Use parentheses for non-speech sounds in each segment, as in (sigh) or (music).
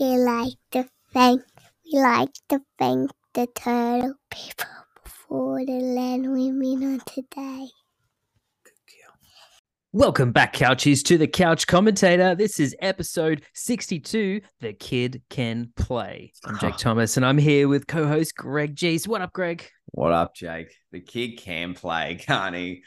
We like to thank we like to thank the Turrbal people for the land we meet on today. Welcome back, Couchies, to the Couch Commentator. This is episode 62 The Kid Can Play. I'm Jake (laughs) Thomas, and I'm here with co host Greg Geese. What up, Greg? What up, Jake? The kid can play, (laughs) can't he?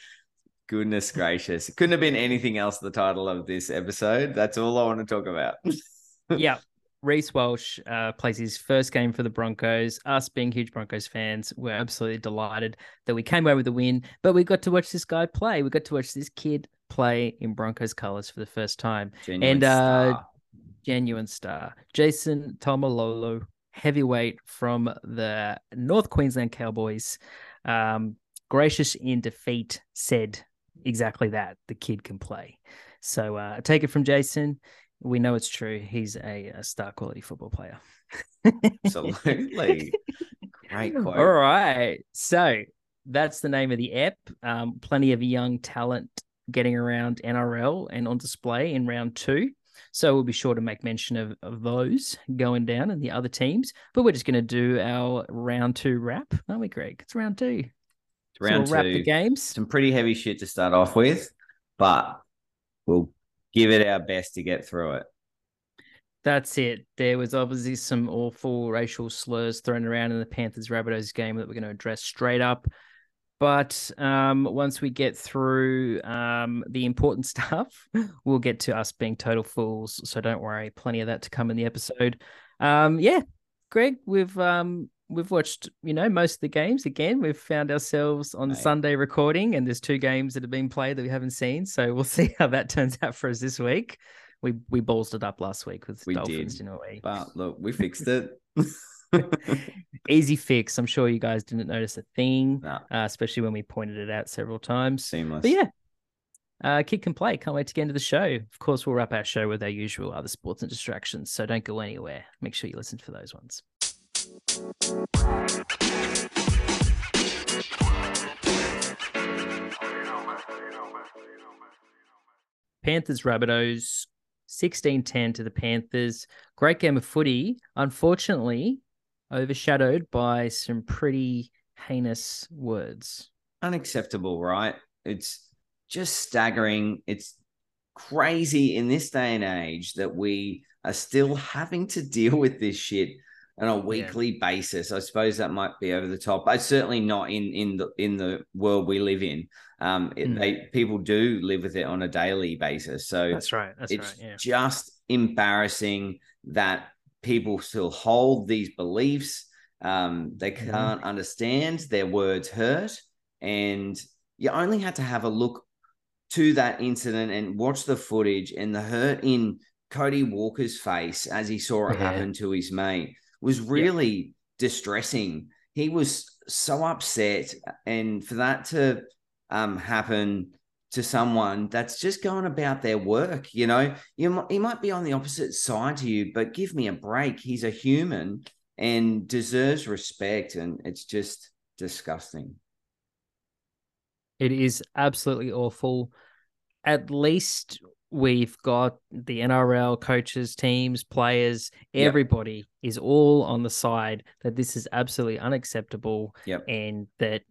Goodness gracious. It couldn't have been anything else, the title of this episode. That's all I want to talk about. (laughs) yeah. Reece Walsh uh, plays his first game for the Broncos. Us being huge Broncos fans, we're absolutely delighted that we came away with the win, but we got to watch this guy play. We got to watch this kid play in Broncos colors for the first time. Genuine and uh, star. genuine star. Jason Taumalolo, heavyweight from the North Queensland Cowboys, um, gracious in defeat, said exactly that. The kid can play. So uh, take it from Jason. We know it's true. He's a, a star quality football player. Absolutely. (laughs) Great (laughs) quote. All right. So that's the name of the app. Um, plenty of young talent getting around NRL and on display in round two. So we'll be sure to make mention of, of those going down and the other teams. But we're just going to do our round two wrap, aren't we, Greg? It's round two. It's round so we'll wrap the two. games. Some pretty heavy shit to start off with, but we'll give it our best to get through it. That's it. There was obviously some awful racial slurs thrown around in the Panthers Rabbitohs game that we're going to address straight up. But um, once we get through um, the important (laughs) stuff, we'll get to us being total fools. So don't worry, plenty of that to come in the episode. Um, yeah, Greg, we've um, we've watched you know most of the games. Again, we've found ourselves on Mate. Sunday recording, and there's two games that have been played that we haven't seen. So we'll (laughs) see how that turns out for us this week. We we ballsed it up last week with We Dolphins, did. didn't we? But look, we fixed it. (laughs) Easy fix. I'm sure you guys didn't notice a thing, Nah. uh, especially when we pointed it out several times. Seamless. But yeah, uh, kid can play. Can't wait to get into the show. Of course, we'll wrap our show with our usual other sports and distractions. So don't go anywhere. Make sure you listen for those ones. Panthers Rabbitohs 16-10 to the Panthers. Great game of footy. Unfortunately, overshadowed by some pretty heinous words. Unacceptable, right? It's just staggering. It's crazy in this day and age that we are still having to deal with this shit on a weekly basis. I suppose that might be over the top, but certainly not in in the in the world we live in. Um, it, Mm. they people do live with it on a daily basis. So that's right. That's right. it's just embarrassing that people still hold these beliefs. Um, they Mhm. can't understand their words hurt, and you only had to have a look to that incident and watch the footage and the hurt in Cody Walker's face as he saw it Yeah. happen to his mate was really distressing. He was so upset, and for that to um, happen to someone that's just going about their work, you know, you he might be on the opposite side to you, but give me a break. He's a human and deserves respect, and it's just disgusting. It is absolutely awful. At least we've got the NRL coaches, teams, players, Yep. everybody is all on the side that this is absolutely unacceptable Yep. and that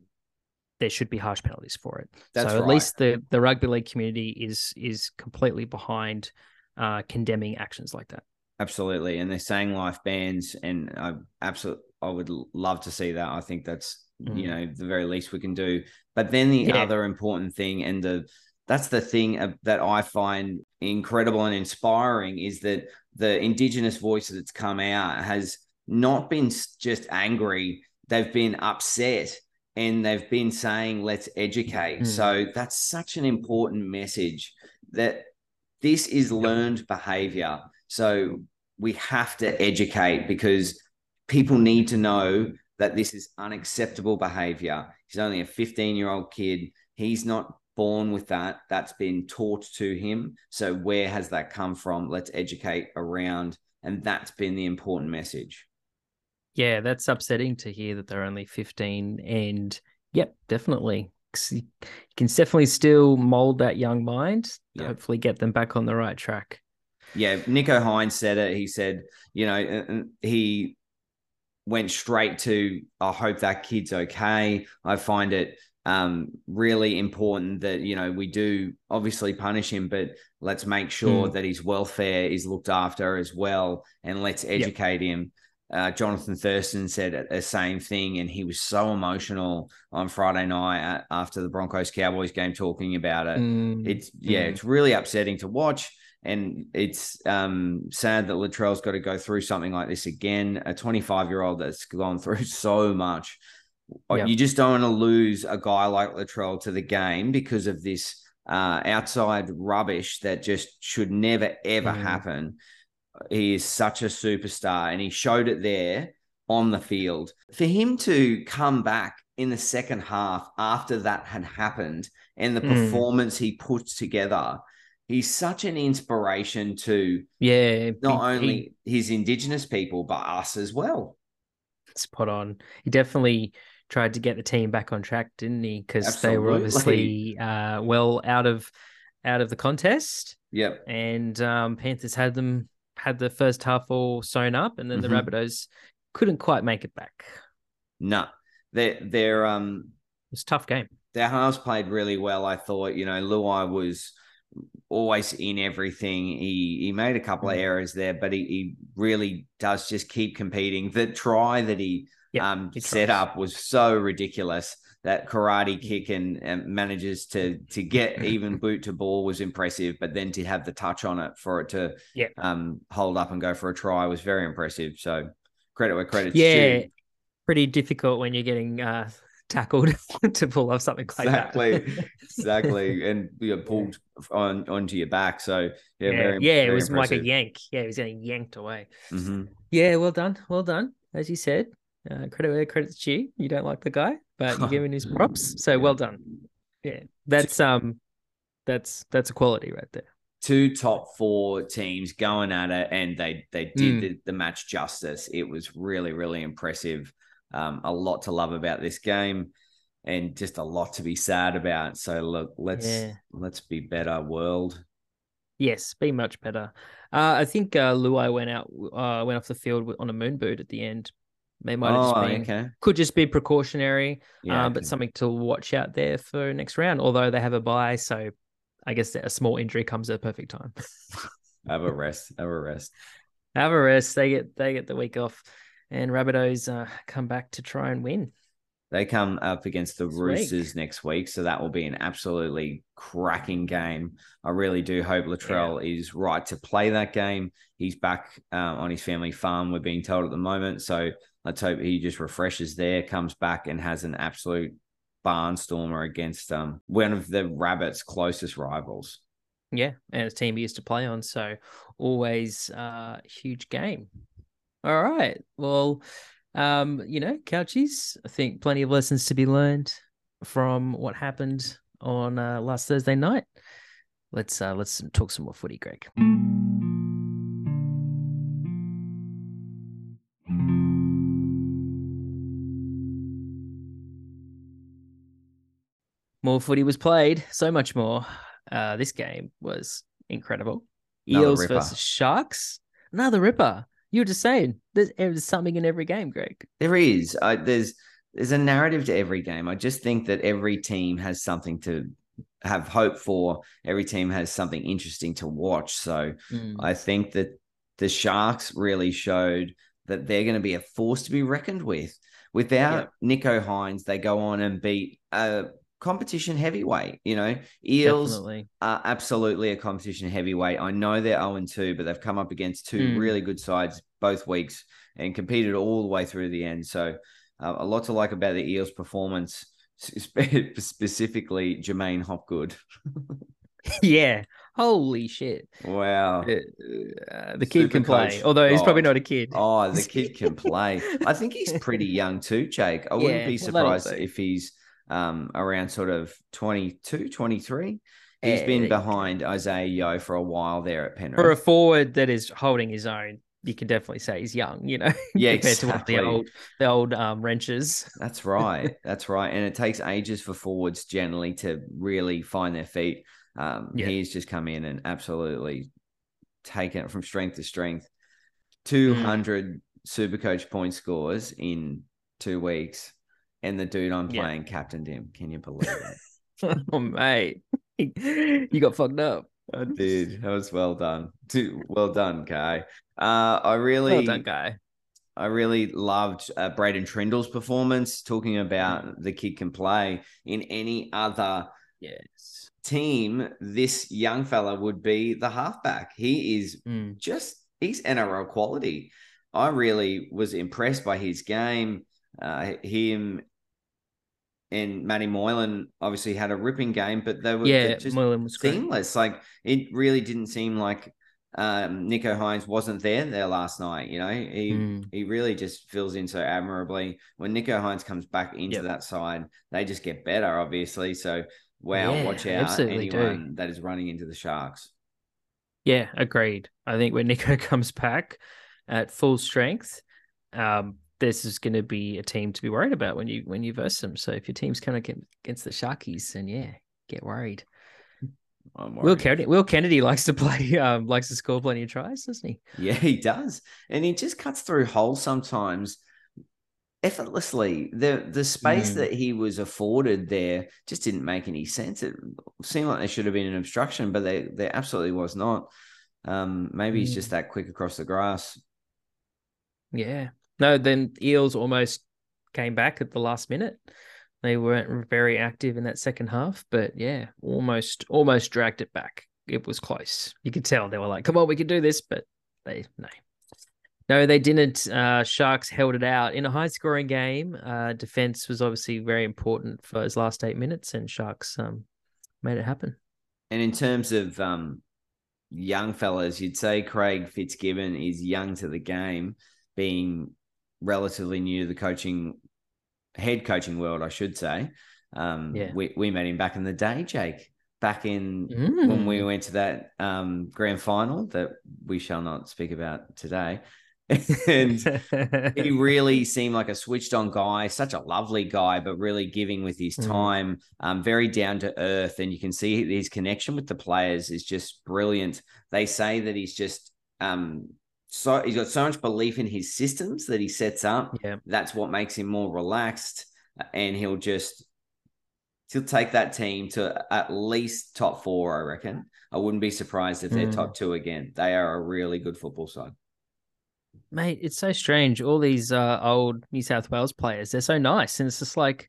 there should be harsh penalties for it. That's so at right. least the, the rugby league community is is completely behind uh, condemning actions like that. Absolutely, and they're saying life bans, and I absolutely I would love to see that. I think that's you Mm. know the very least we can do. But then the Yeah. other important thing, and the that's the thing that I find incredible and inspiring is that the indigenous voice that's come out has not been just angry; they've been upset. And they've been saying, let's educate. Mm. So that's such an important message that this is learned behavior. So we have to educate because people need to know that this is unacceptable behavior. He's only a 15 year old kid. He's not born with that. That's been taught to him. So where has that come from? Let's educate around. And that's been the important message. Yeah, that's upsetting to hear that they're only 15. And yep, definitely. You can definitely still mold that young mind, Yeah. hopefully get them back on the right track. yeah, Nicho Hynes said it. He said, you know, uh, uh, he went straight to, I hope that kid's okay. I find it um, really important that, you know, we do obviously punish him, but let's make sure mm. that his welfare is looked after as well. And let's educate yep. him. Uh, Jonathan Thurston said the same thing, and he was so emotional on Friday night after the Broncos Cowboys game, talking about it. Mm. It's yeah, mm. it's really upsetting to watch and it's um, sad that Latrell's got to go through something like this again. A 25 year old that's gone through (laughs) so much. Yep. You just don't want to lose a guy like Latrell to the game because of this uh, outside rubbish that just should never ever mm. happen. He is such a superstar, and he showed it there on the field. For him to come back in the second half after that had happened and the mm. performance he puts together he's such an inspiration to yeah not he, only his indigenous people but us as well spot on he definitely tried to get the team back on track didn't he because they were obviously (laughs) uh, well out of out of the contest yep and um, panthers had them had the first half all sewn up and then mm-hmm. the rabbitohs couldn't quite make it back no they're they're um it's tough game their halves played really well i thought you know luai was always in everything. He he made a couple of mm. errors there, but he, he really does just keep competing. The try that he yep, um he set up was so ridiculous. That karate kick and, and manages to to get even (laughs) boot to ball was impressive, but then to have the touch on it for it to yep. um hold up and go for a try was very impressive. So credit where credit's yeah, due. pretty difficult when you're getting uh tackled (laughs) to pull off something like exactly, that. exactly, (laughs) and you're pulled on onto your back. So yeah, yeah, very, yeah very it was impressive. like a yank. Yeah, it was getting yanked away. Mm-hmm. Yeah, well done, well done. As you said, uh, credit where credit's due. You don't like the guy, but you're giving his (laughs) props. So well done. Yeah, that's um, that's that's a quality right there. Two top four teams going at it, and they they did mm. the, the match justice. It was really really impressive. Um, a lot to love about this game, and just a lot to be sad about. So look, let's yeah. let's be better, world. Yes, be much better. Uh, I think uh, Luai went out, uh, went off the field on a moon boot at the end. They might have oh, just been, okay. could just be precautionary, yeah, uh, but something to watch out there for next round. Although they have a bye, so I guess a small injury comes at a perfect time. (laughs) have a rest. Have a rest. Have a rest. They get they get the week off and Rabbitohs uh, come back to try and win. They come up against the Roosters next week, so that will be an absolutely cracking game. I really do hope Latrell yeah. is right to play that game. He's back uh, on his family farm, we're being told at the moment. So let's hope he just refreshes there, comes back, and has an absolute barnstormer against um, one of the Rabbits' closest rivals. Yeah, and a team he used to play on, so always a uh, huge game. All right. Well, um, you know, couchies, I think plenty of lessons to be learned from what happened on uh, last Thursday night. Let's uh, let's talk some more footy, Greg. More footy was played, so much more. Uh, this game was incredible. Another Eels ripper. versus Sharks. Another ripper. You were just saying there's, there's something in every game, Greg. There is. Uh, there's there's a narrative to every game. I just think that every team has something to have hope for. Every team has something interesting to watch. So mm. I think that the Sharks really showed that they're going to be a force to be reckoned with. Without yep. Nicho Hynes, they go on and beat a competition heavyweight. You know, Eels Definitely. are absolutely a competition heavyweight. I know they're 0 2, but they've come up against two mm. really good sides both weeks and competed all the way through the end. So, uh, a lot to like about the Eels' performance, (laughs) specifically J'maine Hopgood. (laughs) yeah. Holy shit. Wow. Uh, the kid Super can play, coach. although he's oh. probably not a kid. Oh, the (laughs) kid can play. I think he's pretty young too, Jake. I wouldn't yeah, be surprised if he's um, around sort of 22, 23. He's yeah, been behind Isaah Yeo for a while there at Penrith. For a forward that is holding his own, you can definitely say he's young, you know, (laughs) yeah, exactly. the old the old um, wrenches. That's right. That's right. And it takes ages for forwards generally to really find their feet. Um, yeah. He's just come in and absolutely taken it from strength to strength. 200 super coach point scores in two weeks. And the dude I'm Yeah. playing captained him. Can you (laughs) believe it? oh mate, (laughs) you got fucked up. I did. That was well done. Too well done, Kai. Uh, I really, Well done, guy. I really loved uh, Braydon Trindall's performance. Talking about the kid can play in any other Yes. team, this young fella would be the halfback. He is Mm. just he's NRL quality. I really was impressed by his game. Uh, him and Matty Moylan obviously had a ripping game, but they were Yeah, just Moylan was great. seamless. Like it really didn't seem like um, Nicho Hynes wasn't there there last night. You know, he Mm. he really just fills in so admirably. When Nicho Hynes comes back into Yep. that side, they just get better, obviously. So wow, Yeah, watch out absolutely do. anyone that is running into the Sharks. Yeah, agreed. I think when Nicho (laughs) comes back at full strength, um, this is going to be a team to be worried about when you when you verse them. So if your team's kind of against the Sharkies, then yeah, get worried. Will. Kennedy, Will Kennedy (laughs) likes to play, um, likes to score plenty of tries, doesn't he? Yeah, he does. And he just cuts through holes sometimes effortlessly. The the space Mm. that he was afforded there just didn't make any sense. It seemed like there should have been an obstruction, but they there absolutely was not. Um, maybe he's Mm. just that quick across the grass. Yeah. No, then Eels almost came back at the last minute. They weren't very active in that second half, but yeah, almost almost dragged it back. It was close. You could tell they were like, "Come on, we can do this," but they no. No, they didn't. Uh, Sharks held it out in a high-scoring game. Uh, defense was obviously very important for those last eight minutes, and Sharks um, made it happen. And in terms of um, young fellas, you'd say Craig Fitzgibbon is young to the game, being relatively new to the coaching head coaching world, I should say. Um, Yeah. we, we met him back in the day, Jake, back in when we Mm. went to that um, grand final that we shall not speak about today. (laughs) and he (laughs) really seemed like a switched on guy, such a lovely guy, but really giving with his Mm. time, um, very down to earth. And you can see his connection with the players is just brilliant. They say that he's just um, so he's got so much belief in his systems that he sets up. yeah, That's what makes him more relaxed, and he'll just he'll take that team to at least top four. I reckon. I wouldn't be surprised if they're Mm. top two again. They are a really good football side. mate, it's so strange. All these uh, old New South Wales players, they're so nice, and it's just like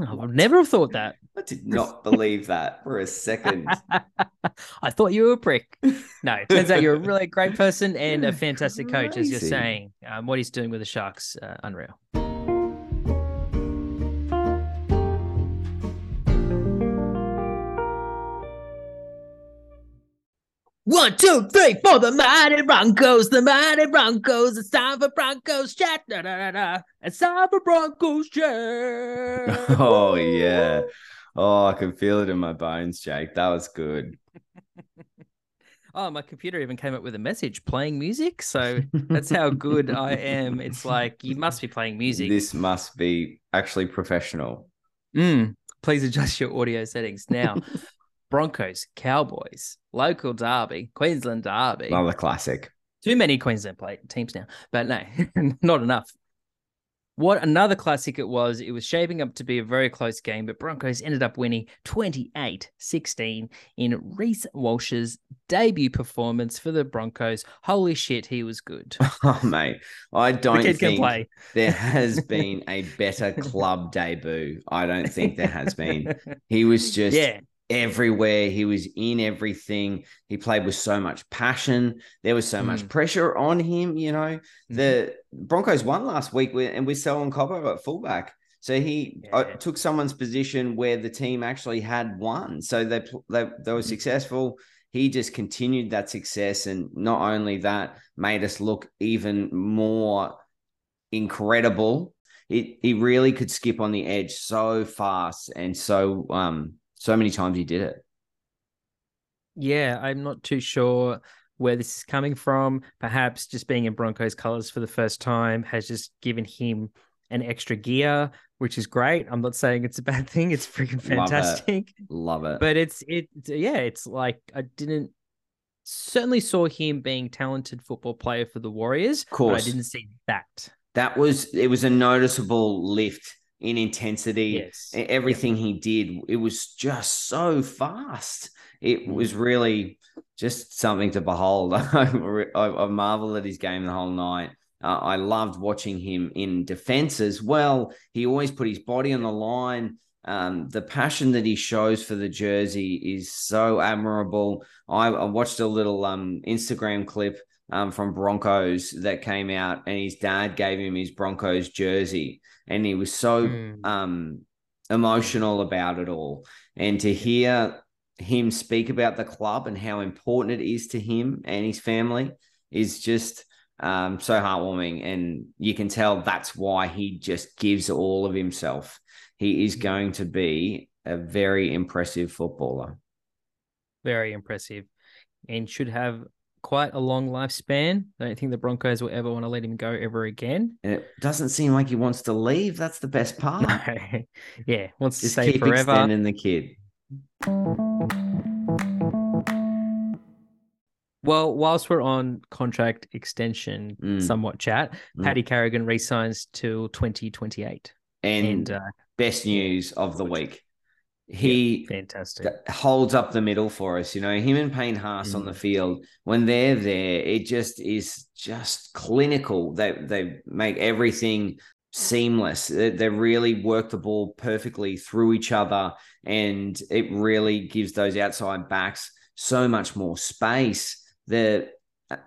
oh, I would never have thought that. I did not (laughs) believe that for a second. (laughs) I thought you were a prick. No, it turns out you're a really great person and a (laughs) fantastic coach, as you're saying. Um, what he's doing with the Sharks, uh, unreal. One, two, three, four. The mighty Broncos, the mighty Broncos. It's time for Broncos chat. Da, da, da, da. It's time for Broncos chat. (laughs) oh yeah. Oh, I can feel it in my bones, Jake. That was good. (laughs) Oh, my computer even came up with a message playing music. So that's how good I am. It's like you must be playing music. This must be actually professional. Mm, please adjust your audio settings now. (laughs) Broncos, Cowboys, local derby, Queensland derby. Another classic. Too many Queensland play teams now, but no, (laughs) not enough. What another classic it was. It was shaping up to be a very close game, but Broncos ended up winning 28 16 in Reece Walsh's debut performance for the Broncos. Holy shit, he was good. (laughs) Oh mate, I don't can think there has been a better (laughs) club debut. I don't think there has been. He was just yeah. Everywhere. He was in everything. He played with so much passion. There was so much Mm. pressure on him. You know, Mhm. the Broncos won last week, with, and with Selwyn Cobbo at fullback. So he uh, Yeah. took someone's position where the team actually had won. So they they they were Mhm. successful. He just continued that success, and not only that, made us look even more incredible. It he really could skip on the edge so fast and so um so many times he did it. Yeah, I'm not too sure where this is coming from. Perhaps just being in Broncos colors for the first time has just given him an extra gear, which is great. I'm not saying it's a bad (laughs) thing. It's freaking Love it. fantastic. Love it. But it's it yeah, it's like I didn't certainly saw him being talented football player for the Warriors. Of course. But I didn't see that. That was it was a noticeable lift in intensity. Yes. Everything he did, it was just so fast. It Mm. was really just something to behold. (laughs) I, I marveled at his game the whole night. Uh, I loved watching him in defense as well. He always put his body on the line. Um, the passion that he shows for the jersey is so admirable. I, I watched a little um, Instagram clip um, from Broncos that came out, and his dad gave him his Broncos jersey, and he was so Mm. um, emotional about it all. And to hear him speak about the club and how important it is to him and his family is just um, so heartwarming. And you can tell that's why he just gives all of himself. He is going to be a very impressive footballer. Very impressive. And should have quite a long lifespan. I don't think the Broncos will ever want to let him go ever again. And it doesn't seem like he wants to leave. That's the best part. No. (laughs) yeah, wants to Just stay keep forever. extending the kid. Well, whilst we're on contract extension, Mm. somewhat chat, Mm. Paddy Carrigan resigns till 2028. And, And uh, best news of the week. He fantastic. holds up the middle for us. You know, him and Payne Haas on Mm. the field when they're there, it just is just clinical. They they make everything seamless. They, they really work the ball perfectly through each other, and it really gives those outside backs so much more space. The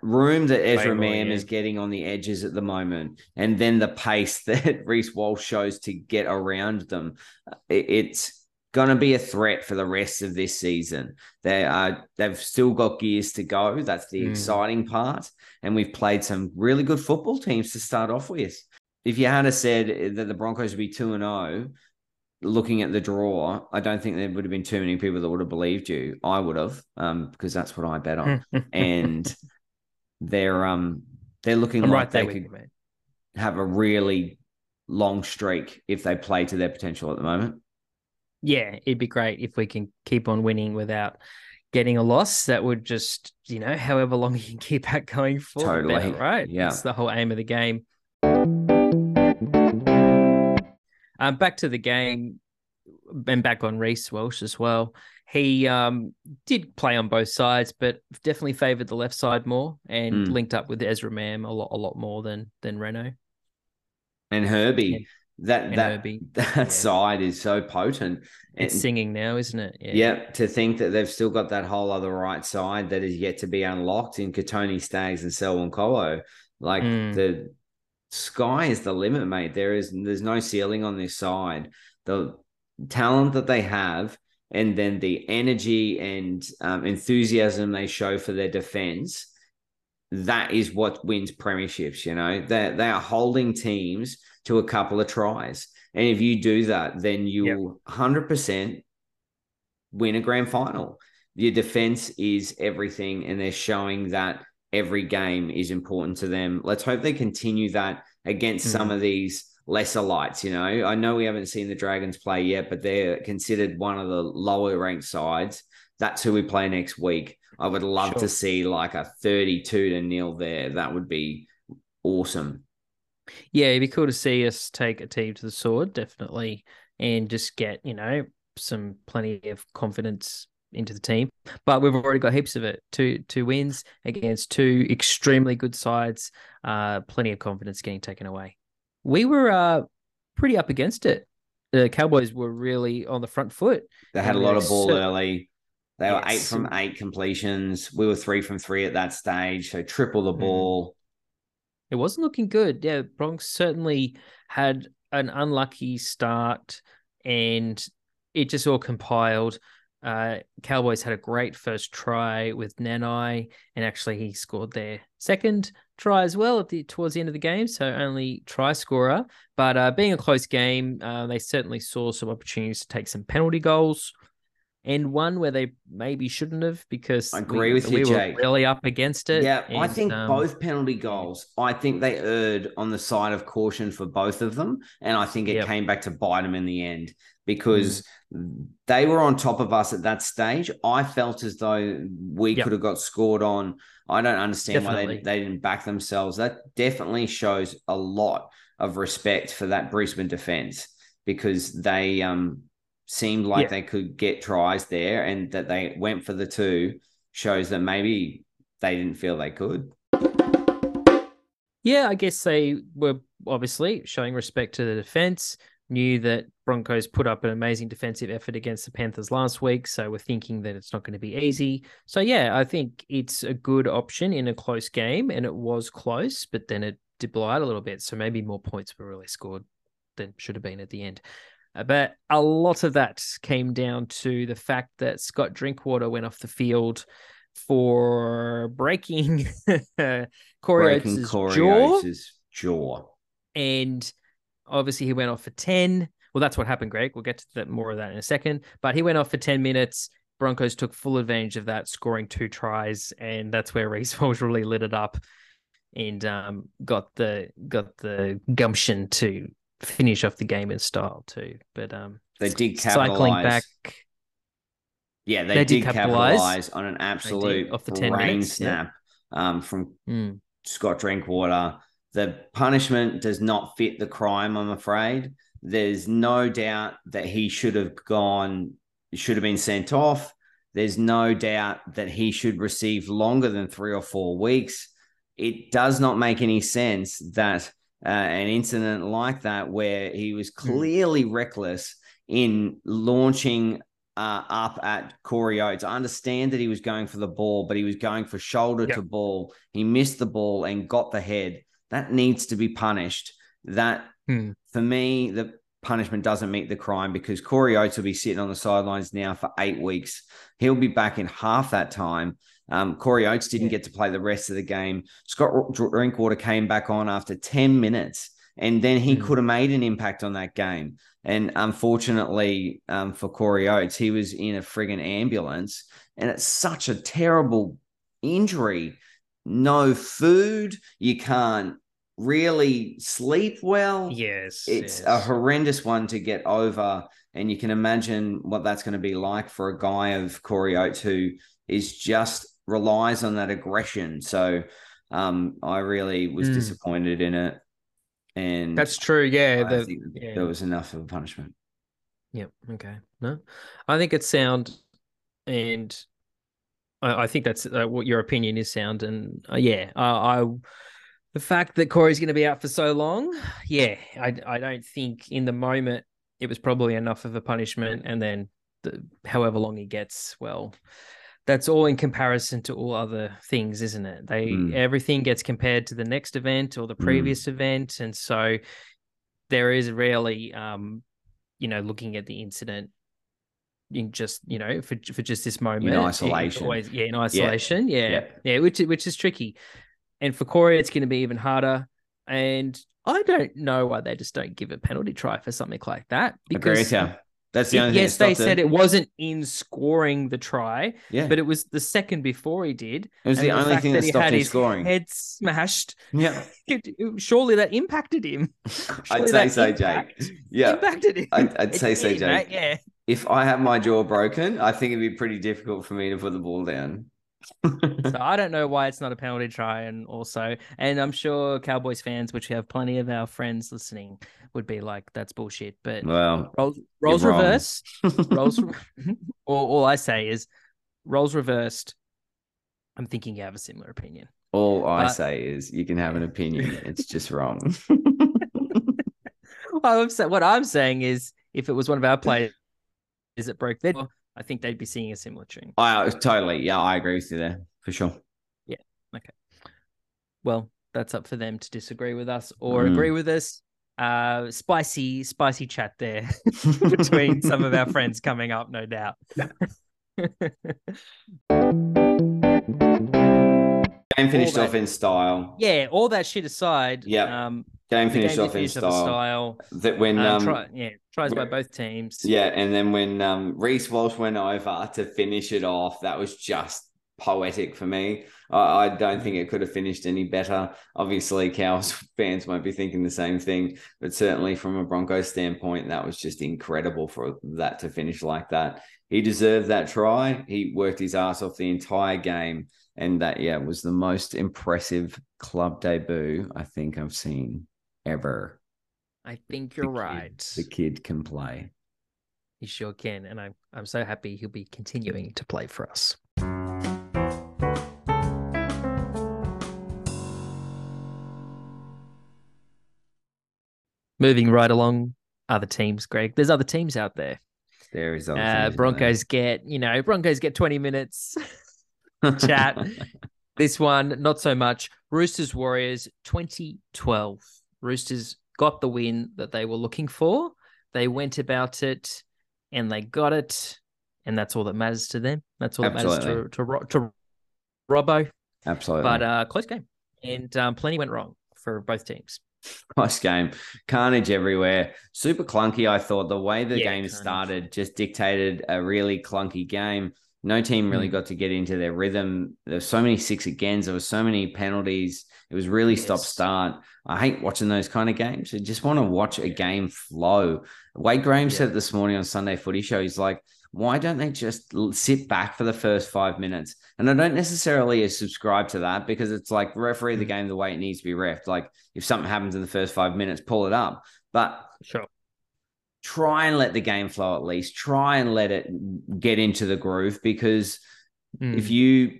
room that Ezra Mam yeah. is getting on the edges at the moment, and then the pace (laughs) that Reece Walsh shows to get around them, it- it's going to be a threat for the rest of this season. They are they've still got gears to go. That's the Mm. exciting part, and we've played some really good football teams to start off with. If you had said that the Broncos would be two and zero, looking at the draw, I don't think there would have been too many people that would have believed you. I would have, um, because that's what I bet on. (laughs) and they're um they're looking I'm like right they could you, have a really long streak if they play to their potential at the moment. Yeah, it'd be great if we can keep on winning without getting a loss. That would just, you know, however long (laughs) you can keep that going for, the better, Totally. right? Yeah. That's the whole aim of the game. Um, back to the game and back on Reece Walsh as well. He um, did play on both sides, but definitely favoured the left side more and Mm. linked up with Ezra Mam a lot, a lot more than than Reynolds And Herbie. That that (laughs) that Yeah. side is so potent. It's And- singing now, isn't it? yeah, to think that they've still got that whole other right side that is yet to be unlocked in Kotoni Staggs and Selwyn Cobbo. Like Mm. the sky is the limit, mate. There is there's no ceiling on this side. The talent that they have, and then the energy and um, enthusiasm they show for their defense. That is what wins premierships. You know, they they are holding teams to a couple of tries, and if you do that, then you'll hundred percent win a grand final. Your defense is everything, and they're showing that every game is important to them. Let's hope they continue that against some Mhm. of these lesser lights. You know, I know we haven't seen the Dragons play yet, but they're considered one of the lower ranked sides. That's who we play next week. I would love Sure. to see like a 32 to nil there. That would be awesome. Yeah, it'd be cool to see us take a team to the sword, definitely, and just get, you know, some plenty of confidence into the team. But we've already got heaps of it. Two two wins against two extremely good sides. Uh plenty of confidence getting taken away. We were uh pretty up against it. The Cowboys were really on the front foot. They had a lot of ball so- early. They were eight from eight completions. We were three from three at that stage. So triple the Mhm. ball. It wasn't looking good. Yeah, Bronx certainly had an unlucky start and it just all compiled. Uh, Cowboys had a great first try with Nanai, and actually he scored their second try as well at the towards the end of the game. So only try scorer, but uh, being a close game, uh, they certainly saw some opportunities to take some penalty goals. And one where they maybe shouldn't have because I agree we, with you, we were Jake. really up against it. Yeah, I think um, both penalty goals. I think they erred on the side of caution for both of them, and I think it Yep. Mm. came back to bite them in the end because they were on top of us at that stage. I felt as though we Yep. could have got scored on. I don't understand why they, they didn't back themselves. That definitely shows a lot of respect for that Brisbane defense because they um seemed like Yeah. they could get tries there, and that they went for the two shows that maybe they didn't feel they could. Yeah, I guess they were obviously showing respect to the defense, knew that Broncos put up an amazing defensive effort against the Panthers last week, so we're thinking that it's not going to be easy. So yeah, I think it's a good option in a close game, and it was close, but then it did blow out a little bit, so maybe more points were really scored than should have been at the end. Uh, But a lot of that came down to the fact that Scott Drinkwater went off the field for breaking (laughs) Corey Breaking Oates' Corey jaw. Oates' jaw. and obviously he went off for 10 well that's what happened greg. We'll get to that more of that in a second. But he went off for 10 minutes. Broncos took full advantage of that scoring two tries. And that's where (laughs) reece Walsh really lit it up and um, got the got the gumption to finish off the game in style too but um They did cycling capitalize. back Yeah, they, They did, did capitalize. capitalise. on an absolute off the 10 brain minutes, yeah. snap um, from mm, Scott Drinkwater. The punishment does not fit the crime, I'm afraid. There's no doubt that he should have gone, should have been sent off. There's no doubt that he should receive longer than three or four weeks. It does not make any sense that uh, an incident like that, where he was clearly reckless in launching uh, up at Corey Oates. I understand that he was going for the ball, but he was going for shoulder Yep. to ball. He missed the ball and got the head. That needs to be punished. That Hmm. for me, the punishment doesn't meet the crime because Corey Oates will be sitting on the sidelines now for eight weeks. He'll be back in half that time. Um, Corey Oates didn't get to play the rest of the game. Scott Drinkwater came back on after 10 minutes, and then he Hmm. could have made an impact on that game. And unfortunately um, for Corey Oates, he was in a friggin' ambulance, and it's such a terrible injury. No food, you can't really sleep well. yes It's a horrendous one to get over, and you can imagine what that's going to be like for a guy of Corey Oates who is just relies on that aggression. So um, I really was Mm. disappointed in it, and that's true yeah I the, think yeah. there was enough of a punishment. Yep. Okay. No, I think it's sound, and I, I think that's uh, what your opinion is sound. And uh, yeah, I, I the fact that Corey's going to be out for so long, yeah, I I don't think in the moment it was probably enough of a punishment, and then the, however long he gets, well. That's all in comparison to all other things, isn't it? They Mm. everything gets compared to the next event or the Mm. previous event, and so there is really um you know looking at the incident in just you know for for just this moment it's isolation. always- yeah in isolation yeah yeah, Yeah. which is- which is tricky and for Corey it's going to be even harder and I don't know why they just don't give a penalty try for something like that because with you. That's the it- only thing. yes they said it wasn't in scoring the try Yeah, but it was the second before he did it was and the only thing that he stopped had him his scoring. head smashed Yeah, (laughs) it- surely that impacted him (laughs) I'd say so, impact Jake. Yeah, impacted him I'd- I'd It say so, Jake. mate, yeah if I have my jaw broken, I think it'd be pretty difficult for me to put the ball down. (laughs) So I don't know why it's not a penalty try, and also, and I'm sure Cowboys fans, which we have plenty of our friends listening, would be like, "That's bullshit." But well, roles, roles reverse, (laughs) roles. (laughs) all, all I say is, roles reversed. I'm thinking you have a similar opinion. all I But- say is you can have an opinion. It's just wrong. I'm sa- what I'm saying is, if it was one of our players is it broke their, jaw, I think they'd be singing a similar tune. I totally, yeah, I agree with you there for sure. Yeah. Okay. Well, that's up for them to disagree with us or Mm. agree with us. Uh, spicy, spicy chat there (laughs) between some of our friends coming up, no doubt. (laughs) Game finished that- off in style. yeah, all that shit aside, Yeah. um, Game finished game off in finished off a style. style. That when Um, um, try, yeah, tries by both teams. Yeah, and then when um, Reece Walsh went over to finish it off, that was just poetic for me. I, I don't think it could have finished any better. Obviously, Cows (laughs) fans won't be thinking the same thing, but certainly from a Broncos standpoint, that was just incredible for that to finish like that. He deserved that try. He worked his ass off the entire game, and that yeah was the most impressive club debut I think I've seen ever. I think you're kid- right. The kid can play. He sure can, and I'm I'm so happy he'll be continuing to play for us. Moving right along, other teams, Greg. There's other teams out there. There is other Uh. Broncos get, you know, Broncos get 20 minutes. (laughs) chat. (laughs) This one, not so much. Roosters Warriors 2012. Roosters got the win that they were looking for. They went about it and they got it. And that's all that matters to them. That's all that matters to, to, to Robbo. Absolutely. But uh, close game. And um, plenty went wrong for both teams. (laughs) Close game, carnage everywhere. Super clunky. I thought the way the Yeah, game carnage. started just dictated a really clunky game. No team really Mm. got to get into their rhythm. There's so many six agains. There was so many penalties. It was really stop start. I hate watching those kind of games. I just want to watch a game flow. Wade Graham said Yeah. it this morning on Sunday Footy Show. He's like, why don't they just sit back for the first five minutes? And I don't necessarily subscribe to that because it's like referee the Mm. game the way it needs to be refed. Like if something happens in the first five minutes, pull it up. But Sure. try and let the game flow at least. Try and let it get into the groove because if Mm. you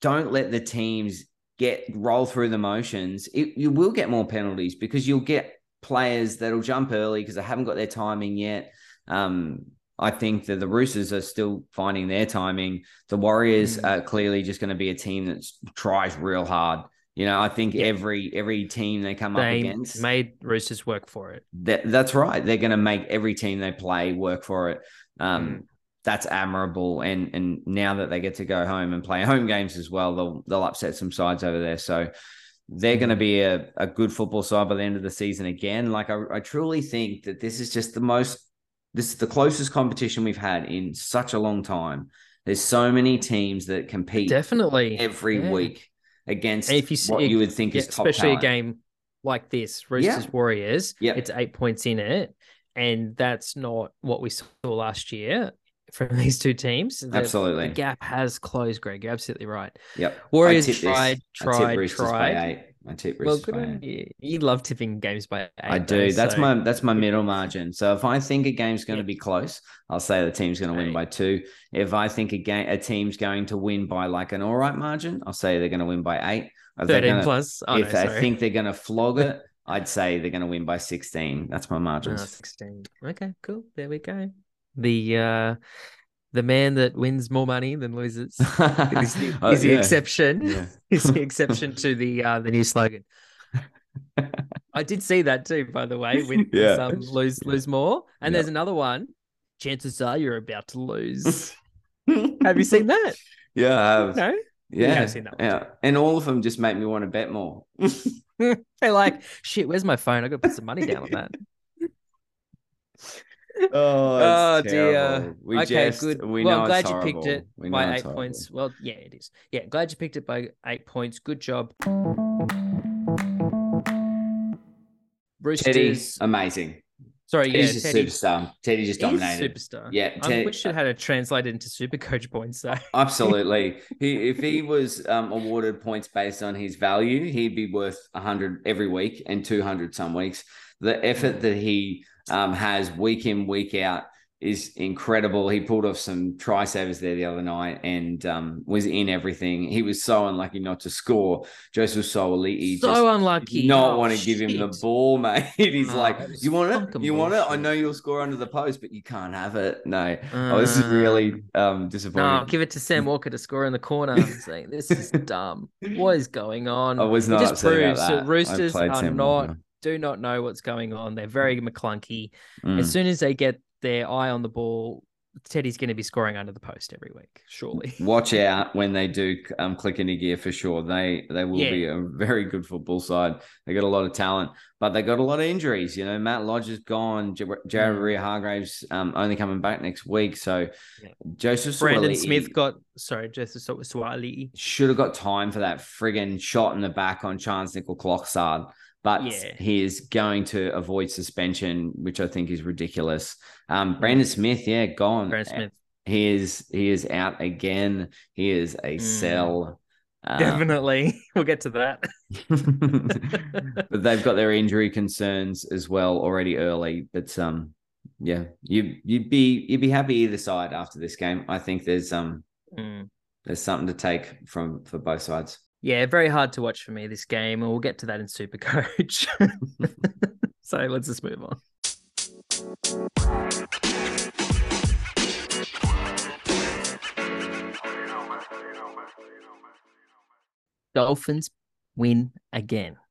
don't let the teams get roll through the motions, it, you will get more penalties because you'll get players that'll jump early because they haven't got their timing yet. Um, I think that the Roosters are still finding their timing. The Warriors Mm. are clearly just going to be a team that tries real hard. You know, I think Yeah. every every team they come up against, made Roosters work for it. that, that's right. They're going to make every team they play work for it. Um, Mm. That's admirable, and and now that they get to go home and play home games as well, they'll they'll upset some sides over there. So they're going to be a, a good football side by the end of the season again. Like I, I truly think that this is just the most this is the closest competition we've had in such a long time. There's so many teams that compete Definitely. every Yeah. week against if you see- what you would think Yeah, is top especially talent. a game like this, Roosters Warriors. Yeah, It's eight points in it, and that's not what we saw last year from (laughs) these two teams. The- Absolutely. the gap has closed. Greg, you're absolutely right. Yep. Warriors I tip this. tried, I tip tried, by tried. eight. I tip Well, Roosters good by eight. you. You love tipping games by eight. I though, do. That's so- my that's my middle margin. So if I think a game's going to be close, I'll say the team's going to win by two. If I think a game a team's going to win by like an all right margin, I'll say they're going to win by eight. If thirteen gonna- plus. Oh, if no, I think they're going to flog it, (laughs) I'd say they're going to win by sixteen. That's my Oh, 16. Okay, cool. There we go. The uh the man that wins more money than loses (laughs) is the, Oh, is the yeah. exception. Yeah. (laughs) is the (laughs) exception to the uh the new slogan. I did see that too, by the way. With Yeah. some lose lose more, and there's another one. Chances are you're about to lose. have you seen that? Yeah, I have. No. Yeah, seen that yeah, and all of them just make me want to bet more. They're like, shit. Where's my phone? I got to put some money down on that. Oh, Oh, dear. We okay, just, good. We well, I'm glad you picked it by eight horrible. points. Well, yeah, it is. Yeah, glad you picked it by eight points. Good job. Teddy, Roosters. amazing. Sorry, yeah, Teddy's just Teddy. superstar. Teddy just dominated. superstar. Yeah, I wish it had it translated into super coach points though. (laughs) Absolutely. he, if he (laughs) was um, awarded points based on his value, he'd be worth 100 every week and 200 some weeks. The effort that he um, has week in, week out is incredible. He pulled off some try savers there the other night and um, was in everything. He was so unlucky not to score. Joseph he so just unlucky. not Oh, want to give him the ball, mate. (laughs) He's Oh, like, you want it? You want it? I know you'll score under the post, but you can't have it. No. I was just really um, disappointed. No, give it to Sam Walker to score in the corner. I'm saying this is (laughs) dumb. What is going on? I was It not just upset about proves that. that Roosters are Sam not Walker. Do not know what's going on. They're very McClunky. Mm. As soon as they get their eye on the ball, Teddy's going to be scoring under the post every week, surely. (laughs) Watch out when they do um, click into gear for sure. They they will Yeah. be a very good football side. They got a lot of talent, but they got a lot of injuries. You know, Matt Lodge is gone. J- Jared Mm. Waerea-Hargreaves um, only coming back next week. So Yeah. Joseph Brandon Smith got sorry, Joseph Suaalii. should have got time for that friggin' shot in the back on Chance Nickel Clocksard. But Yeah. he is going to avoid suspension, which I think is ridiculous. Um, Brandon Smith, yeah, gone. Brandon Smith, He is he is out again. He is a Mm. sell. Um, definitely. (laughs) We'll get to that. (laughs) but they've got their injury concerns as well already early. But um, yeah, you you'd be you'd be happy either side after this game. I think there's um Mm. there's something to take from for both sides. Yeah, very hard to watch for me this game, and we'll get to that in Super Coach. (laughs) so let's just move on. Dolphins win again. (laughs)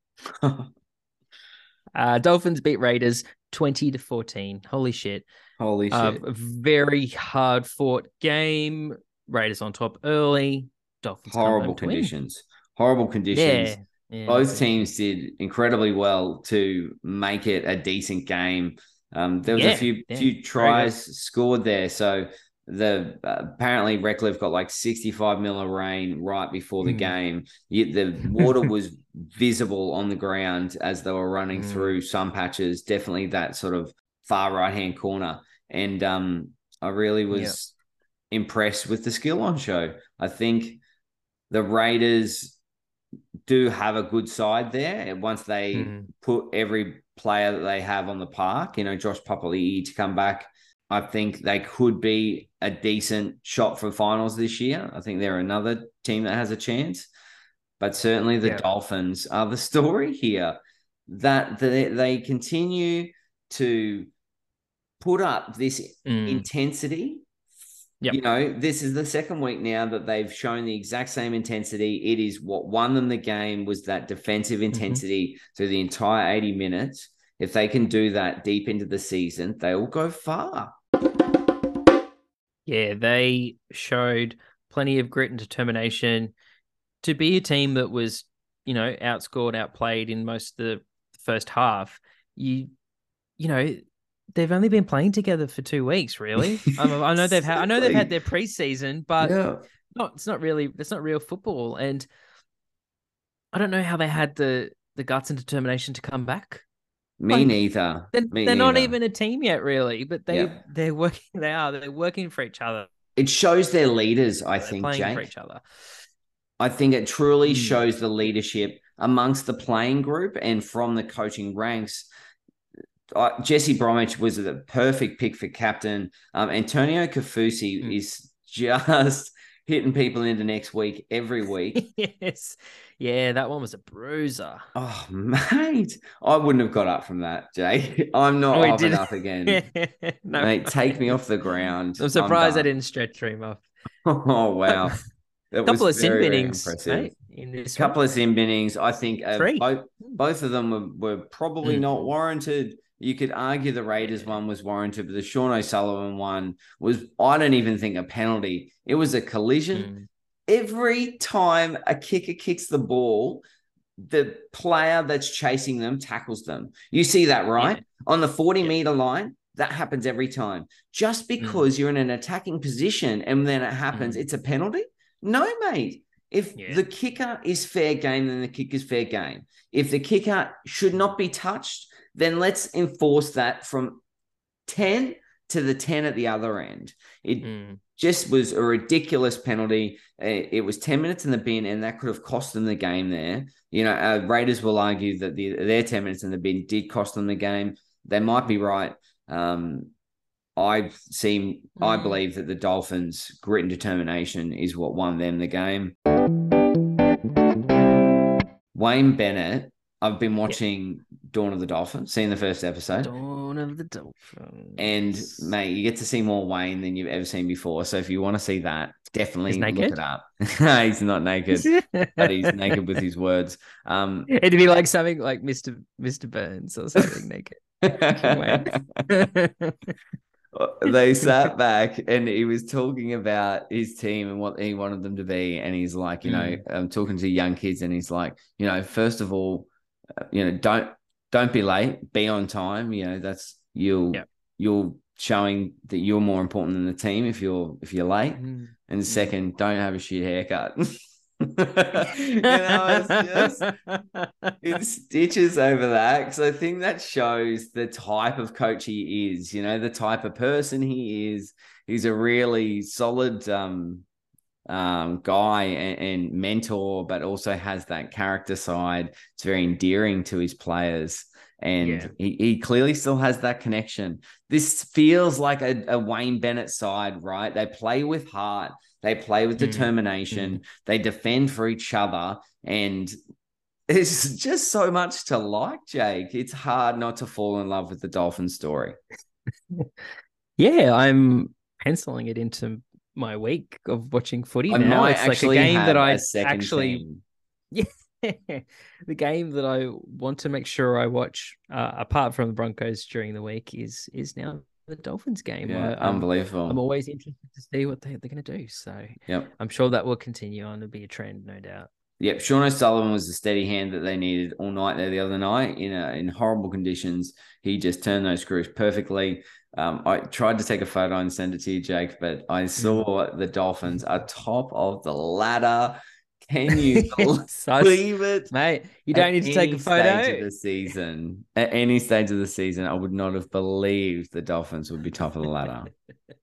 Uh, Dolphins beat Raiders 20 to 14. Holy shit. Holy shit! Uh, very hard fought game. Raiders on top early. Dolphins Horrible conditions. Horrible conditions. Yeah. yeah. Both teams did incredibly well to make it a decent game. Um, there was a few few tries scored there, so the uh, apparently Redcliffe got like 65 mil of rain right before the Mm. game. The water was visible on the ground as they were running Mm. through some patches. Definitely that sort of far right hand corner, and um, I really was impressed with the skill on show. I think the Raiders do have a good side there. Once they Mm. put every player that they have on the park, you know, Josh Papali'i to come back, I think they could be a decent shot for finals this year. I think they're another team that has a chance. But certainly the Yeah. Dolphins are the (laughs) story here. That they, they continue to put up this Mm. intensity. Yep. You know, this is the second week now that they've shown the exact same intensity. It is what won them the game was that defensive mm-hmm. intensity through the entire 80 minutes. If they can do that deep into the season, they will go far. Yeah, they showed plenty of grit and determination to be a team that was, you know, outscored, outplayed in most of the first half. You, you know, they've only been playing together for two weeks, really. (laughs) I, I know they've had, I know they've had their preseason, but yeah. no, it's not really, it's not real football. And I don't know how they had the the guts and determination to come back. Me Like, neither. They're, Me they're not even a team yet, really. But they Yeah. they're working. They are. They're working for each other. It shows their leaders, I They're think, playing Jake. for each other. I think it truly Mm. shows the leadership amongst the playing group and from the coaching ranks. Uh, Jesse Bromwich was the perfect pick for captain. Um, Antonio Kaufusi Mm. is just (laughs) hitting people into next week every (laughs) week. yes. Yeah, that one was a bruiser. oh, mate, I wouldn't have got up from that, Jay. (laughs) I'm not No, he hopping didn't. up again. no, Mate, take me off the ground. I'm surprised I done. didn't stretch him off. Oh, wow. A couple of sin binnings, mate, in this A couple of sin binnings. I think uh, both both of them were, were probably Mm. not warranted. You could argue the Raiders one was warranted, but the Sean O'Sullivan one was, I don't even think a penalty. It was a collision. Mm. Every time a kicker kicks the ball, the player that's chasing them tackles them. You see that, right? On the 40 Yeah. meter line, that happens every time. Just because you're in an attacking position and then it happens, Mm. it's a penalty? No, mate. If Yeah. the kicker is fair game, then the kick is fair game. If the kicker should not be touched, then let's enforce that from 10 to the 10 at the other end. It Mm. just was a ridiculous penalty. Uh, It was 10 minutes in the bin, and that could have cost them the game there. You know, uh, Raiders will argue that the, their 10 minutes in the bin did cost them the game. They might be right. Um, I seem, I Mm. believe that the Dolphins' grit and determination is what won them the game. Wayne Bennett, I've been watching Dawn of the Dolphins, seen the first episode. Dawn of the Dolphins. And mate, you get to see more Wayne than you've ever seen before. So if you want to see that, definitely look it up. (laughs) he's not naked, but he's naked with his words. Um, (laughs) It'd be like something like Mr. Mr. Burns or something naked. (laughs) they sat back and he was talking about his team and what he wanted them to be. And he's like, you know, Mm. I'm talking to young kids, and he's like, you know, first of all, uh, you know, don't don't be late, be on time. You know, that's you'll Yep. you're showing that you're more important than the team if you're if you're late. Mm. And second, don't have a shit haircut. (laughs) (laughs) you know, it's just it stitches over that because I think that shows the type of coach he is. You know, the type of person he is. He's a really solid um, um, guy and, and mentor, but also has that character side. It's very endearing to his players. And Yeah. he, he clearly still has that connection. This feels like a, a Wayne Bennett side, right? They play with heart, they play with Mm, determination, they defend for each other. And it's just so much to like, Jake. It's hard not to fall in love with the Dolphin story. (laughs) Yeah, I'm penciling it into my week of watching footy I now. It's like a game that I actually team. (laughs) the game that I want to make sure I watch, uh, apart from the Broncos during the week, is is now the Dolphins game. Yeah, I, I'm, unbelievable. I'm always interested to see what they, they're going to do. So Yep. I'm sure that will continue on. It'll be a trend, no doubt. Yep, Sean O'Sullivan was the steady hand that they needed all night there the other night in a, in horrible conditions. He just turned those screws perfectly. Um, I tried to take a photo and send it to you, Jake, but I saw the Dolphins are top of the ladder. Can you (laughs) believe it? mate, you don't need to take a Stage of photo. the season, at any stage of the season, I would not have believed the Dolphins would be top of the ladder.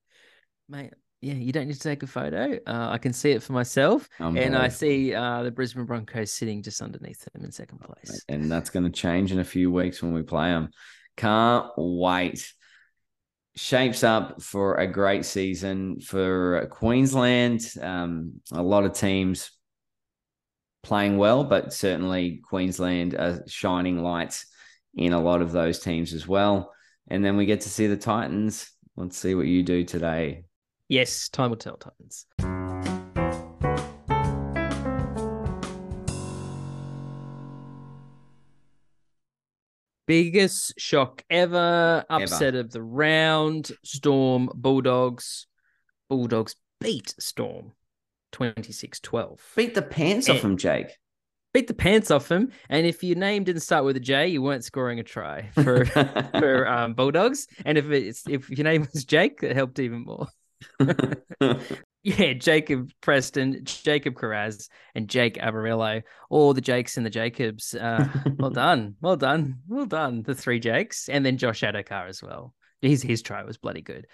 (laughs) Mate, yeah, you don't need to take a photo. Uh, I can see it for myself. And I see uh, the Brisbane Broncos sitting just underneath them in second place. and that's going to change in a few weeks when we play them. Can't wait. Shapes up for a great season for Queensland. Um, a lot of teams playing well, but certainly Queensland are shining lights in a lot of those teams as well. And then we get to see the Titans. Let's see what you do today. Yes, time will tell, Titans. Biggest shock ever, upset of the round. Storm, Bulldogs. Bulldogs beat Storm 26 12. Beat the pants off Eh. them, Jake. Beat the pants off them. And if your name didn't start with a J, you weren't scoring a try for, (laughs) for um, Bulldogs. And if it's if your name was Jake, it helped even more. (laughs) Yeah, Jacob Preston, Jacob Kiraz, and Jake Averillo, all the Jakes and the Jacobs. Uh, well (laughs) done, well done, well done. The three Jakes, and then Josh Addo-Carr as well. His his try was bloody good.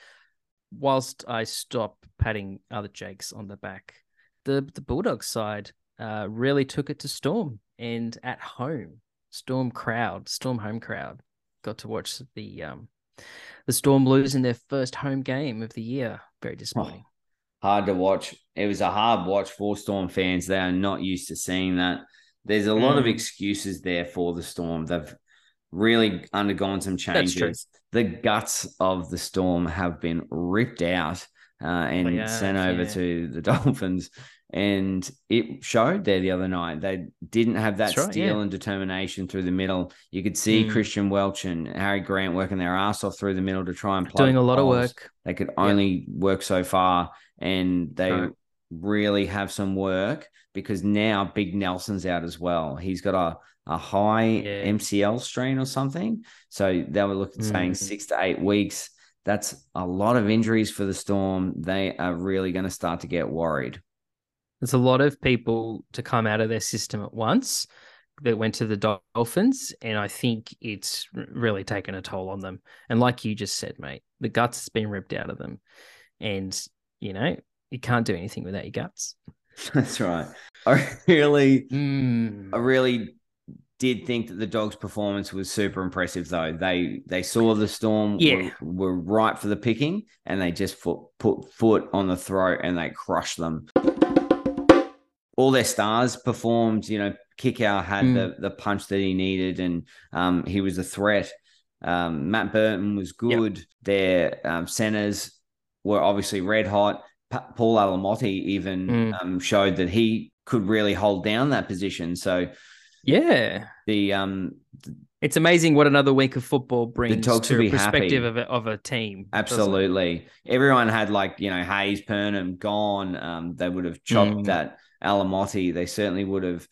Whilst I stop patting other Jakes on the back, the the Bulldogs side uh, really took it to Storm, and at home, Storm crowd, Storm home crowd, got to watch the um the Storm lose in their first home game of the year. Very disappointing. hard to watch. It was a hard watch for Storm fans. They are not used to seeing that. There's a lot of Mm. excuses there for the Storm. They've really undergone some That's true. changes. The guts of the Storm have been ripped out uh, and yeah, sent over yeah. to the (laughs) Dolphins. And it showed there the other night. They didn't have that right, steel yeah. and determination through the middle. You could see Mm. Christian Welch and Harry Grant working their ass off through the middle to try and plug Doing a lot of work. They could only work so far, and they Right. really have some work because now Big Nelson's out as well. He's got a, a high Yeah. MCL strain or something. So they were looking saying Mm. six to eight weeks. That's a lot of injuries for the Storm. They are really going to start to get worried. There's a lot of people to come out of their system at once that went to the Dolphins, and I think it's really taken a toll on them. And like you just said, mate, the guts has been ripped out of them, and you know you can't do anything without your guts. (laughs) That's right. I really Mm. I really did think that the dogs' performance was super impressive, though. They they saw the storm Yeah. were, were right for the picking, and they just foot, put foot on the throat and they crushed them. All their stars performed. You know, Kikau had Mm. the the punch that he needed, and um, he was a threat. Um, Matt Burton was good. Their um, centers were obviously red hot. Pa- Paul Alamoti even Mm. um, showed that he could really hold down that position. So Yeah, the um It's amazing what another week of football brings to a perspective of a, of a team. Absolutely. Everyone had like, you know, Hayes, Pernham gone. Um, they would have chopped Mm. that Alamoti. They certainly would have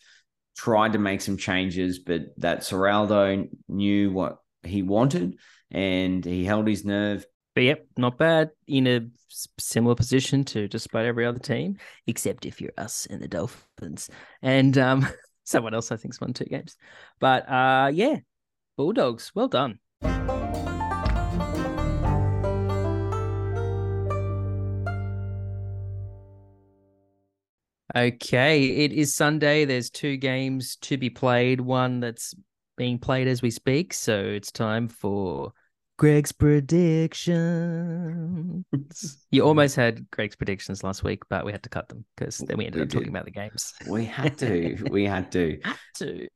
tried to make some changes, but that Ciraldo knew what he wanted and he held his nerve. But yep, not bad. In a similar position to just about every other team, except if you're us and the Dolphins and um, (laughs) someone else I think's won two games. But uh, yeah, Bulldogs, well done. Okay, it is Sunday. There's two games to be played. One that's being played as we speak. So it's time for Greg's predictions. (laughs) you almost had Greg's predictions last week, but we had to cut them because then we ended We up talking about the games. We had to. we had to. (laughs) Had to.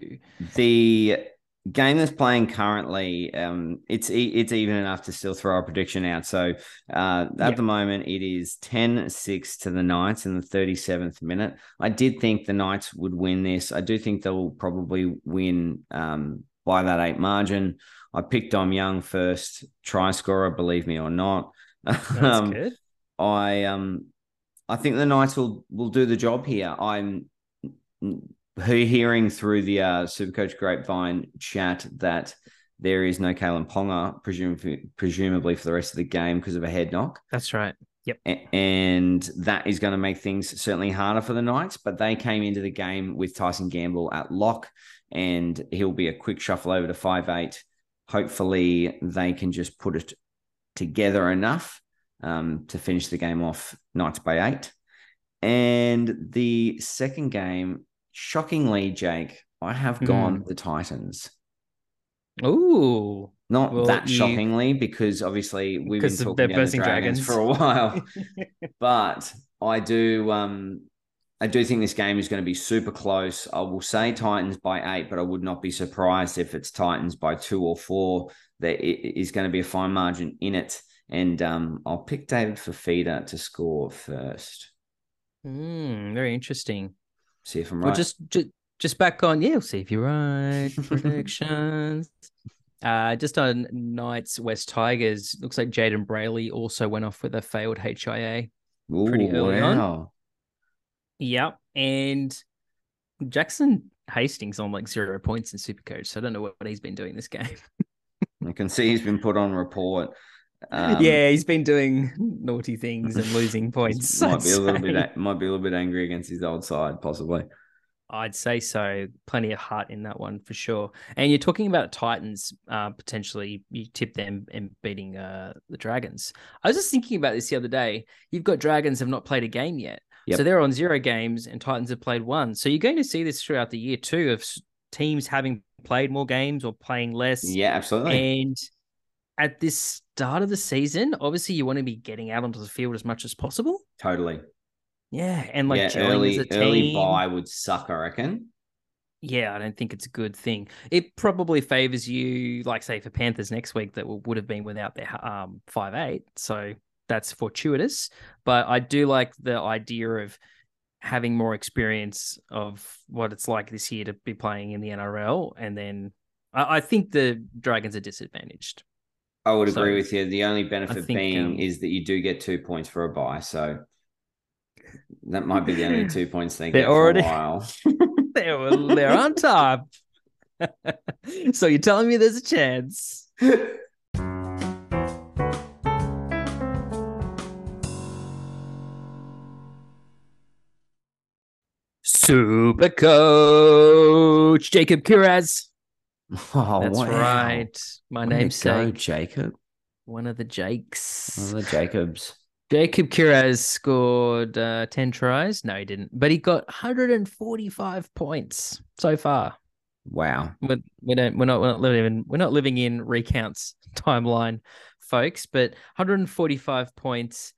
The game that's playing currently, um, it's it's even enough to still throw a prediction out. So uh, at Yeah. the moment, it is 10-6 to the Knights in the 37th minute. I did think the Knights would win this. I do think they'll probably win um, by that eight margin. I picked Dom Young first try scorer, believe me or not. (laughs) That's Um, good. I um I think the Knights will will do the job here. I'm hearing through the uh, Supercoach Grapevine chat that there is no Kalyn Ponga, presumably presumably for the rest of the game because of a head knock, That's right. A- and that is going to make things certainly harder for the Knights. But they came into the game with Tyson Gamble at lock, and he'll be a quick shuffle over to five eight. Hopefully, they can just put it together enough um, to finish the game off Knights by eight. And the second game, shockingly, Jake, I have Hmm. gone the Titans. Ooh. Not Well, that you- shockingly, because obviously we've been talking the dragons, dragons. for a while. (laughs) but I do um I do think this game is going to be super close. I will say Titans by eight, but I would not be surprised if it's Titans by two or four. There i- is going to be a fine margin in it. And um, I'll pick David Fifita to score first. Hmm, very interesting. See if I'm Well, right. just, just just back on. Yeah, we'll see if you're right. (laughs) Predictions. Uh, just on Knights West Tigers. Looks like Jayden Brailey also went off with a failed HIA. pretty Ooh, early on. wow. Yep, and Jackson Hastings on like zero points in Supercoach. So I don't know what, what he's been doing this game. (laughs) I can see he's been put on report. Um, yeah, he's been doing naughty things and losing (laughs) points. might I'd be a little bit might be a little bit angry against his old side, possibly. I'd say so. Plenty of heart in that one for sure. And you're talking about Titans uh, potentially. You tip them and beating uh, the Dragons. I was just thinking about this the other day. You've got Dragons have not played a game yet, Yep. so they're on zero games, and Titans have played one. So you're going to see this throughout the year too of teams having played more games or playing less. Yeah, absolutely. And at this start of the season, obviously you want to be getting out onto the field as much as possible. totally. Yeah, and like yeah, early early buy would suck, I reckon. Yeah, I don't think it's a good thing. It probably favors you, like say for Panthers next week, that would have been without their um five eight. So that's fortuitous. But I do like the idea of having more experience of what it's like this year to be playing in the NRL, and then I, I think the Dragons are disadvantaged. I would So, agree with you. The only benefit think, being um, is that you do get two points for a buy, so that might be the only (laughs) two points they They're get already- for a while. (laughs) They're they're on top. (laughs) so you're telling me there's a chance? Super coach Jacob Kiraz. (laughs) oh, That's wow. right. My Way to go, namesake, Jacob. one of the Jakes. One of the Jacobs. Jacob Kiraz scored uh, 10 tries. No, he didn't, but he got 145 points so far. Wow. we we don't we're not we're not living in we're not living in recounts (laughs) timeline, folks. But 145 points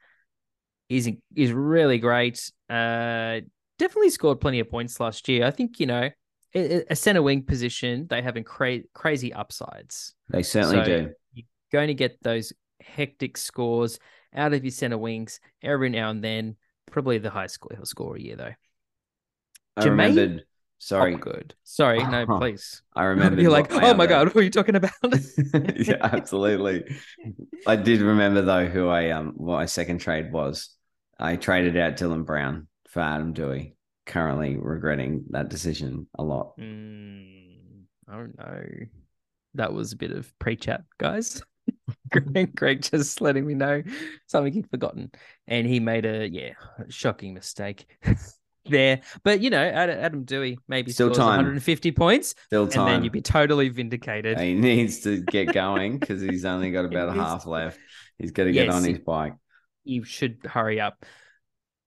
is is really great. Uh, definitely scored plenty of points last year. I think you know a, center wing position they have in cra- crazy upsides. They certainly So- do. You're going to get those hectic scores out of your center wings every now and then. Probably the highest score he'll score a year though. I Jermaine- remembered Sorry, good. Sorry, no, Oh, (laughs) please. I remember. You're like, oh my god, who are you talking about? (laughs) yeah, absolutely. I did remember though who I um what my second trade was. I traded out Dylan Brown for Adam Doueihi. Currently regretting that decision a lot. Mm, I don't know. That was a bit of pre-chat, guys. (laughs) Greg, Greg just letting me know something he'd forgotten, and he made a yeah shocking mistake (laughs) there. But you know, Ad- Adam Doueihi maybe Still scores time. 150 points, Still and time. then you'd be totally vindicated. He needs to get going because he's only got (laughs) about a half left. He's got to get Yes, on his bike. You should hurry up.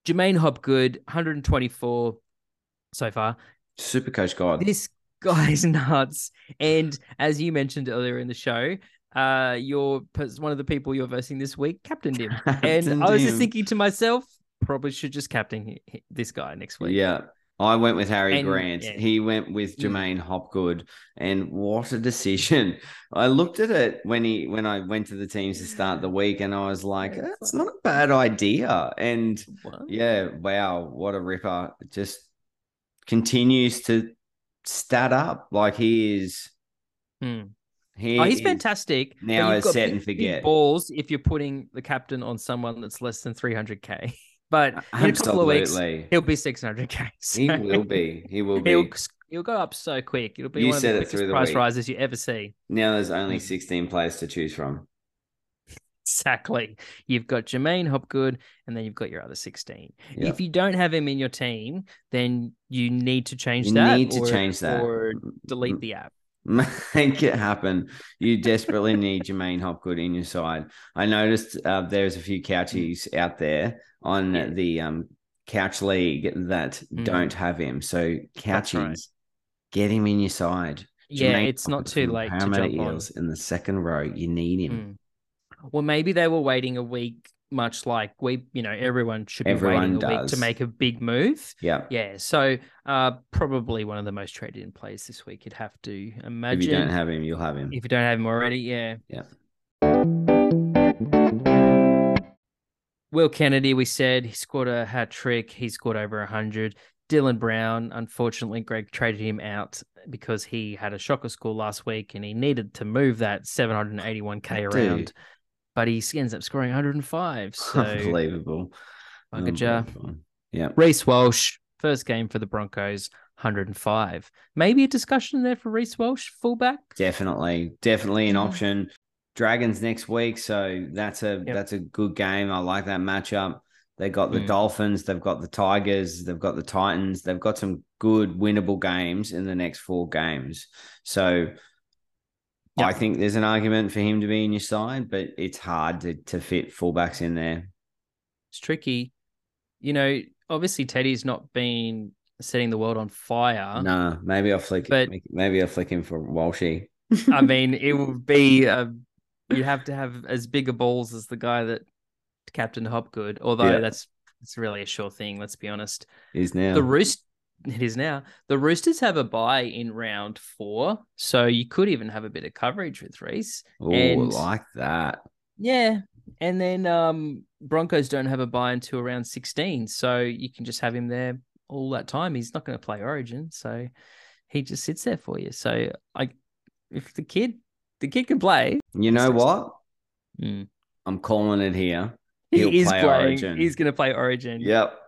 Jermaine Hopgood, 124 so far. Super Coach God. This guy's (laughs) nuts. And as you mentioned earlier in the show, uh, you're one of the people you're versing this week, captained him. (laughs) and I was just thinking to myself, probably should just captain hi- hi- this guy next week. Yeah. I went with Harry And- Grant. yeah. He went with Mm. Jermaine Hopgood. And what a decision. (laughs) I looked at it when he when I went to the teams to start the week and I was like, it's that's not a bad idea. And What? yeah, wow, what a ripper. Just continues to stat up. Like he is Hmm. he Oh, he's is- fantastic. now got set big- and forget. balls if you're putting the captain on someone that's less than 300k. (laughs) But in a couple of weeks, he'll be 600k. He (laughs) will be. He will He'll, be. he'll go up so quick. It'll be You one of the quickest the price week. rises you ever see. Now there's only Mm. 16 players to choose from. Exactly. You've got Jermaine Hopgood, and then you've got your other 16. Yeah. If you don't have him in your team, then you need to change You that. need to or- change that. Or delete the app. (laughs) Make it happen. You desperately need Jermaine Hopgood in your side. I noticed uh, there's a few couchies out there on Yeah. the um, couch league that Mm. don't have him. So That's right. get him in your side. Yeah, Jermaine it's not too late to jump on. In the second row. You need him. Mm. Well, maybe they were waiting a week, much like we, you know, everyone should be Everyone waiting a week to make a big move. Yeah. Yeah, so uh, probably one of the most traded in plays this week. You'd have to imagine. If you don't have him, you'll have him. if you don't have him already, yeah. Yeah. Will Kennedy, we said he scored a hat trick. He scored over 100. Dylan Brown, unfortunately, Greg traded him out because he had a shocker score last week and he needed to move that 781k around. But he ends up scoring 105. (laughs) So, Unbelievable. Unbelievable. Yeah. Reece Walsh, first game for the Broncos, 105. Maybe a discussion there for Reece Walsh, fullback. Definitely, definitely an option. Dragons next week, so that's a Yep. that's a good game. I like that matchup. They got the Mm. Dolphins, they've got the Tigers, they've got the Titans. They've got some good winnable games in the next four games. So Yep. I think there's an argument for him to be in your side, but it's hard to to fit fullbacks in there. It's tricky. You know, obviously Teddy's not been setting the world on fire. no, maybe I'll flick. But- maybe I'll flick him for Walshy. I (laughs) mean, it would be uh, you have to have as big a balls as the guy that Captain Hopgood. Although Yeah. that's it's really a sure thing. Let's be honest. is now. The roost it is now. The Roosters have a buy in round four, so you could even have a bit of coverage with Reece. Oh, like that. Yeah. And then um Broncos don't have a buy until around 16. So you can just have him there all that time. He's not going to play Origin. So he just sits there for you. So I if the kid the kid can play, You know what? mm, I'm calling it here. He'll he is play playing. Origin. He's going to play Origin. Yep.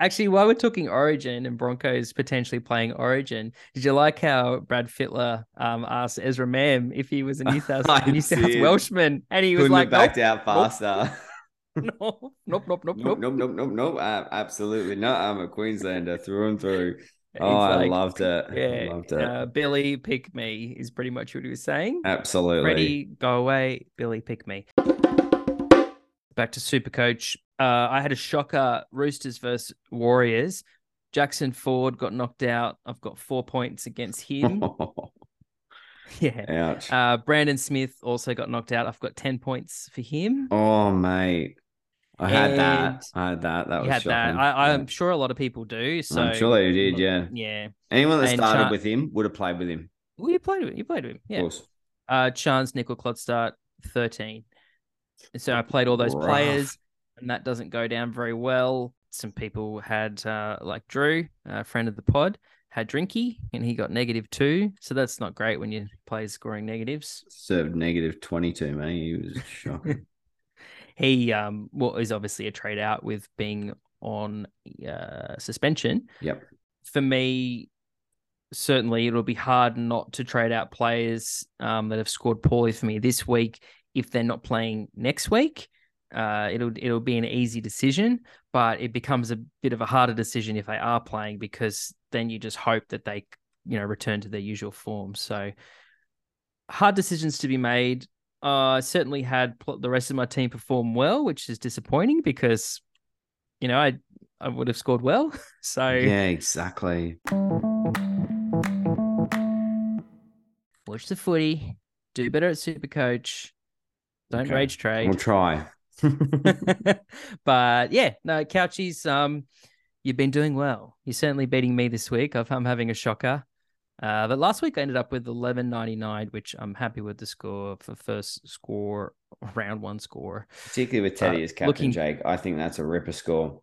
Actually, while we're talking Origin and Broncos potentially playing Origin, did you like how Brad Fittler um, asked Ezra Mam if he was a New (laughs) South, I New South. Welshman? And he was Couldn't like, have backed nope, out faster. (laughs) (laughs) nope, nope, nope, nope, nope, nope. nope, nope, nope, nope. Uh, absolutely not. I'm a Queenslander through and through. Oh, I like, loved it. Yeah, loved it. Uh, Billy, pick me is pretty much what he was saying. absolutely. Freddie, go away. Billy, pick me. Back to Supercoach. Uh, I had a shocker Roosters versus Warriors. Jackson Ford got knocked out. I've got four points against him. (laughs) yeah. Ouch. Uh, Brandon Smith also got knocked out. I've got 10 points for him. oh, mate. I had And that. I had that. That was had that. shocking. I, I'm sure a lot of people do. So I'm sure they did, yeah. Yeah. Anyone that And started Char- with him would have played with him. Well, you played with him. You played with him. Yeah. Of course. Uh, Charnze, Nicoll, Klokstad, 13. And so I played all those Rough. players, and that doesn't go down very well. Some people had, uh, like Drew, a friend of the pod, had Drinky and he got negative two. So that's not great when you play scoring negatives. Served negative 22, man. He was (laughs) shocking. he um well is obviously a trade out with being on uh, suspension. Yep. For me, certainly it'll be hard not to trade out players um, that have scored poorly for me this week if they're not playing next week. Uh, it'll it'll be an easy decision, but it becomes a bit of a harder decision if they are playing because then you just hope that they you know return to their usual form. So hard decisions to be made. Uh, I certainly had the rest of my team perform well, which is disappointing because you know I I would have scored well. (laughs) So yeah, exactly. Watch the footy. Do better at Super Coach. Don't Okay. rage trade. We'll try. (laughs) but yeah, no, Couchies, um, you've been doing well. You're certainly beating me this week. I've, I'm having a shocker. Uh, but last week I ended up with 11.99, which I'm happy with the score for first score, (laughs) round one score. Particularly with Teddy Uh, as captain, looking- Jake. I think that's a ripper score.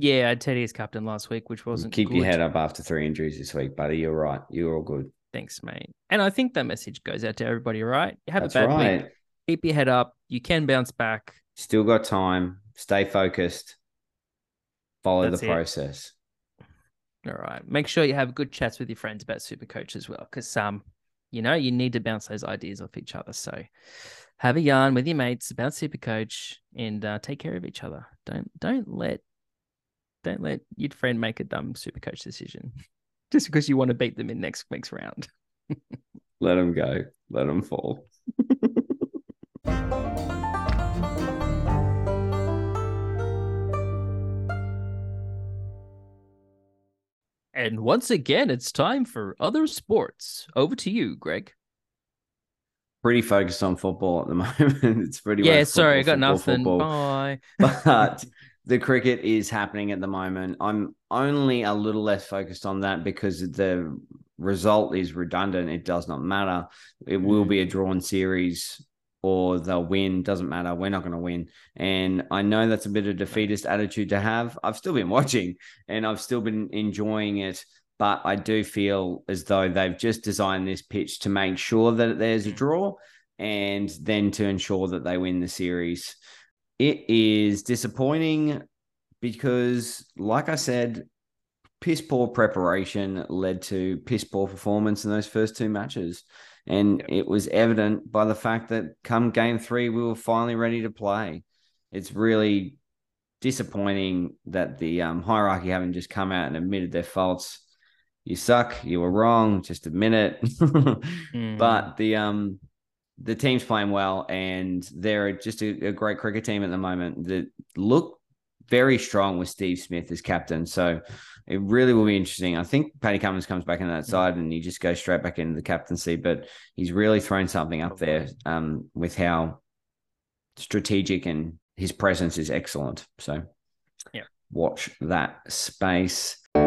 Yeah, I Teddy as captain last week, which wasn't Keep good. your head up after three injuries this week, buddy. You're right. You're all good. Thanks, mate. And I think that message goes out to everybody, right? You have That's a bad right. week. Keep your head up. You can bounce back. Still got time. Stay focused. Follow That's the it. process. All right. Make sure you have good chats with your friends about Supercoach as well, because um, you know, you need to bounce those ideas off each other. So have a yarn with your mates about Supercoach and uh, take care of each other. Don't don't let don't let your friend make a dumb Supercoach decision (laughs) just because you want to beat them in next week's round. (laughs) Let them go. Let them fall. (laughs) And once again, it's time for other sports. Over to you, Greg. Pretty focused on football at the (laughs) moment. it's pretty yeah, much sorry, I got football, nothing. football. Bye. (laughs) but the cricket is happening at the moment. I'm only a little less focused on that because the result is redundant. It does not matter. It will Mm. be a drawn series or they'll win. Doesn't matter. We're not going to win. And I know that's a bit of a defeatist attitude to have. I've still been (laughs) watching and I've still been enjoying it. But I do feel as though they've just designed this pitch to make sure that there's a draw and then to ensure that they win the series. It is disappointing because, like I said, piss poor preparation led to piss poor performance in those first two matches. And it was evident by the fact that come game three, we were finally ready to play. It's really disappointing that the um, hierarchy haven't just come out and admitted their faults. You suck. You were wrong. Just admit it. (laughs) Mm. But the um the team's playing well, and they're just a, a great cricket team at the moment. That look very strong with Steve Smith as captain. So it really will be interesting. I think Paddy Cummins comes back in that side, and he just goes straight back into the captaincy. But he's really thrown something up there um, with how strategic and his presence is excellent. So Yeah. watch that space. I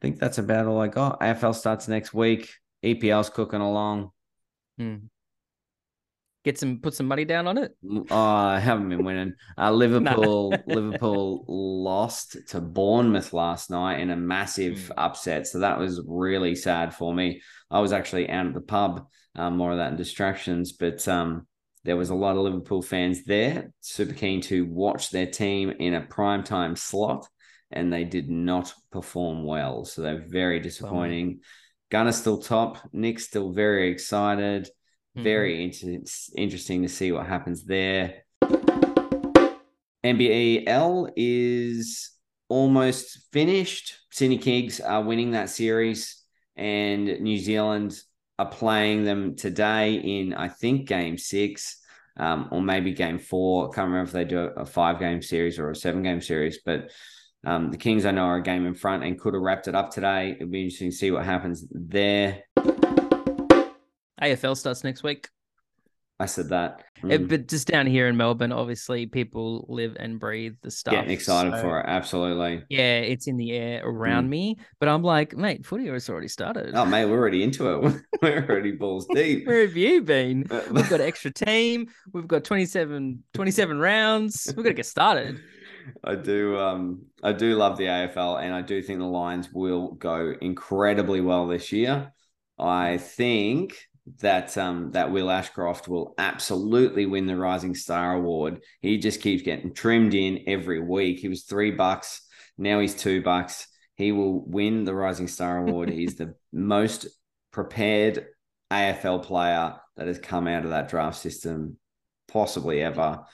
think that's about all I got. AFL starts next week. EPL's cooking along. Mm. Get some, put some money down on it. Oh, I haven't been winning. Uh, (laughs) Liverpool, (laughs) Liverpool lost to Bournemouth last night in a massive Mm. upset. So that was really sad for me. I was actually out at the pub. Um, more of that in distractions, but um, there was a lot of Liverpool fans there, super keen to watch their team in a prime time slot, and they did not perform well. So they're very disappointing. Gunner's still top. Nick's still very excited. Very inter- interesting to see what happens there. NBL is almost finished. Sydney Kings are winning that series, and New Zealand are playing them today in, I think, game six um, or maybe game four. I Can't remember if they do a five game series or a seven game series, but um, the Kings, I know, are a game in front and could have wrapped it up today. It'll be interesting to see what happens there. AFL starts next week. I said that. Mm. but just down here in Melbourne, obviously, people live and breathe the stuff. Getting excited so- for it. Absolutely. Yeah, it's in the air around me, but I'm like, mate, footy has already started. Oh, mate, we're already into it. (laughs) we're already balls (laughs) deep. Where have you been? Uh, We've got an extra team. We've got 27, 27 rounds. We've got to get started. (laughs) I do um I do love the AFL and I do think the Lions will go incredibly well this year. I think that um that Will Ashcroft will absolutely win the Rising Star Award. He just keeps getting trimmed in every week. He was three bucks, now he's two bucks. He will win the Rising Star Award. he's the (laughs) most prepared AFL player that has come out of that draft system possibly ever.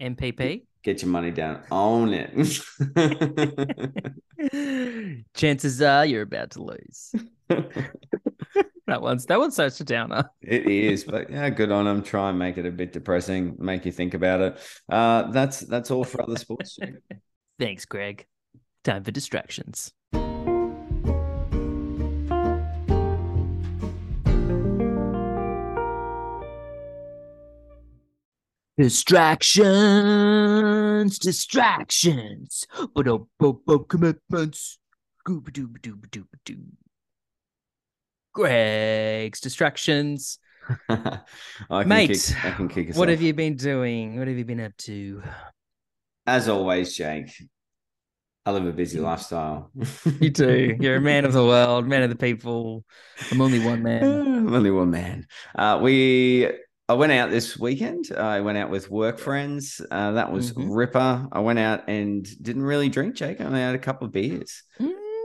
MPP. Get your money down. Own it. (laughs) Chances are you're about to lose. (laughs) that one's that one's such a downer. It is, but yeah, good on them. Try and make it a bit depressing, make you think about it. Uh, that's that's all for other sports. (laughs) Thanks, Greg. Time for distractions. Distractions, distractions, but oh, commitments. Scooby-Doo-Doo-Doo-Doo. Greg's distractions. I can (laughs) Mate, kick, I can kick What have you been doing? What have you been up to? As always, Jake. I live a busy lifestyle. You do. (laughs) You're a man of the world, man of the people. I'm only one man. (laughs) I'm only one man. Uh, we I went out this weekend. I went out with work friends. Uh, that was Mhm. ripper. I went out and didn't really drink, Jake. I only had a couple of beers.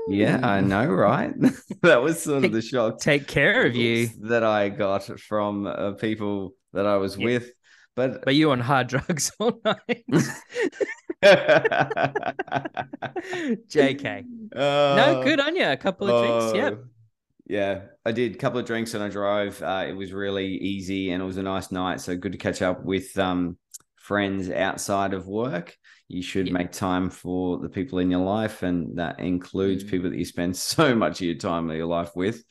Yeah, I know, right? (laughs) that was sort of the shock Take care of you. that I got from uh, people that I was Yeah. with. But But you on hard (laughs) drugs all night. (laughs) JK. No, good on you. A couple of drinks. Yep. Yeah, I did a couple of drinks and I drove. Uh, it was really easy and it was a nice night. So good to catch up with um, friends outside of work. You should Yeah. make time for the people in your life, and that includes Mm. people that you spend (laughs) so much of your time of your life with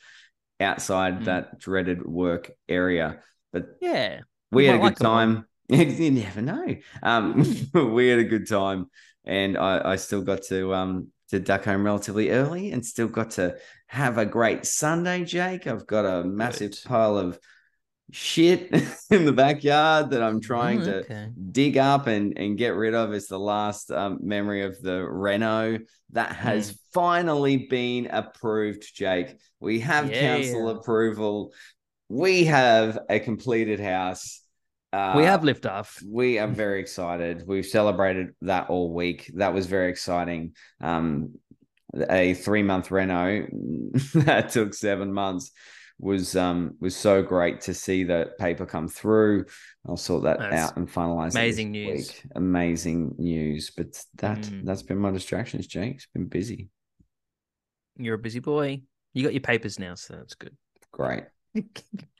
outside Mm. that dreaded work area. But Yeah. we had a good like time. (laughs) you never know. Um, (laughs) we had a good time, and I, I still got to um to duck home relatively early, and still got to have a great Sunday. Jake, I've got a massive Good. pile of shit (laughs) in the backyard that I'm trying Mm, to dig up and and get rid of. It's the last um, memory of the Reno that has Mm. finally been approved. Jake, we have council Yeah. approval. We have a completed house. Uh, we have liftoff. we are very excited. We've celebrated that all week. That was very exciting. Um, a three month reno (laughs) that took seven months was um was so great to see that paper come through. I'll sort that That's out and finalize. amazing news. week. Amazing news. But that Mm. that's been my distractions, Jake. It's been busy. You're a busy boy. You got your papers now, so that's good. Great. (laughs)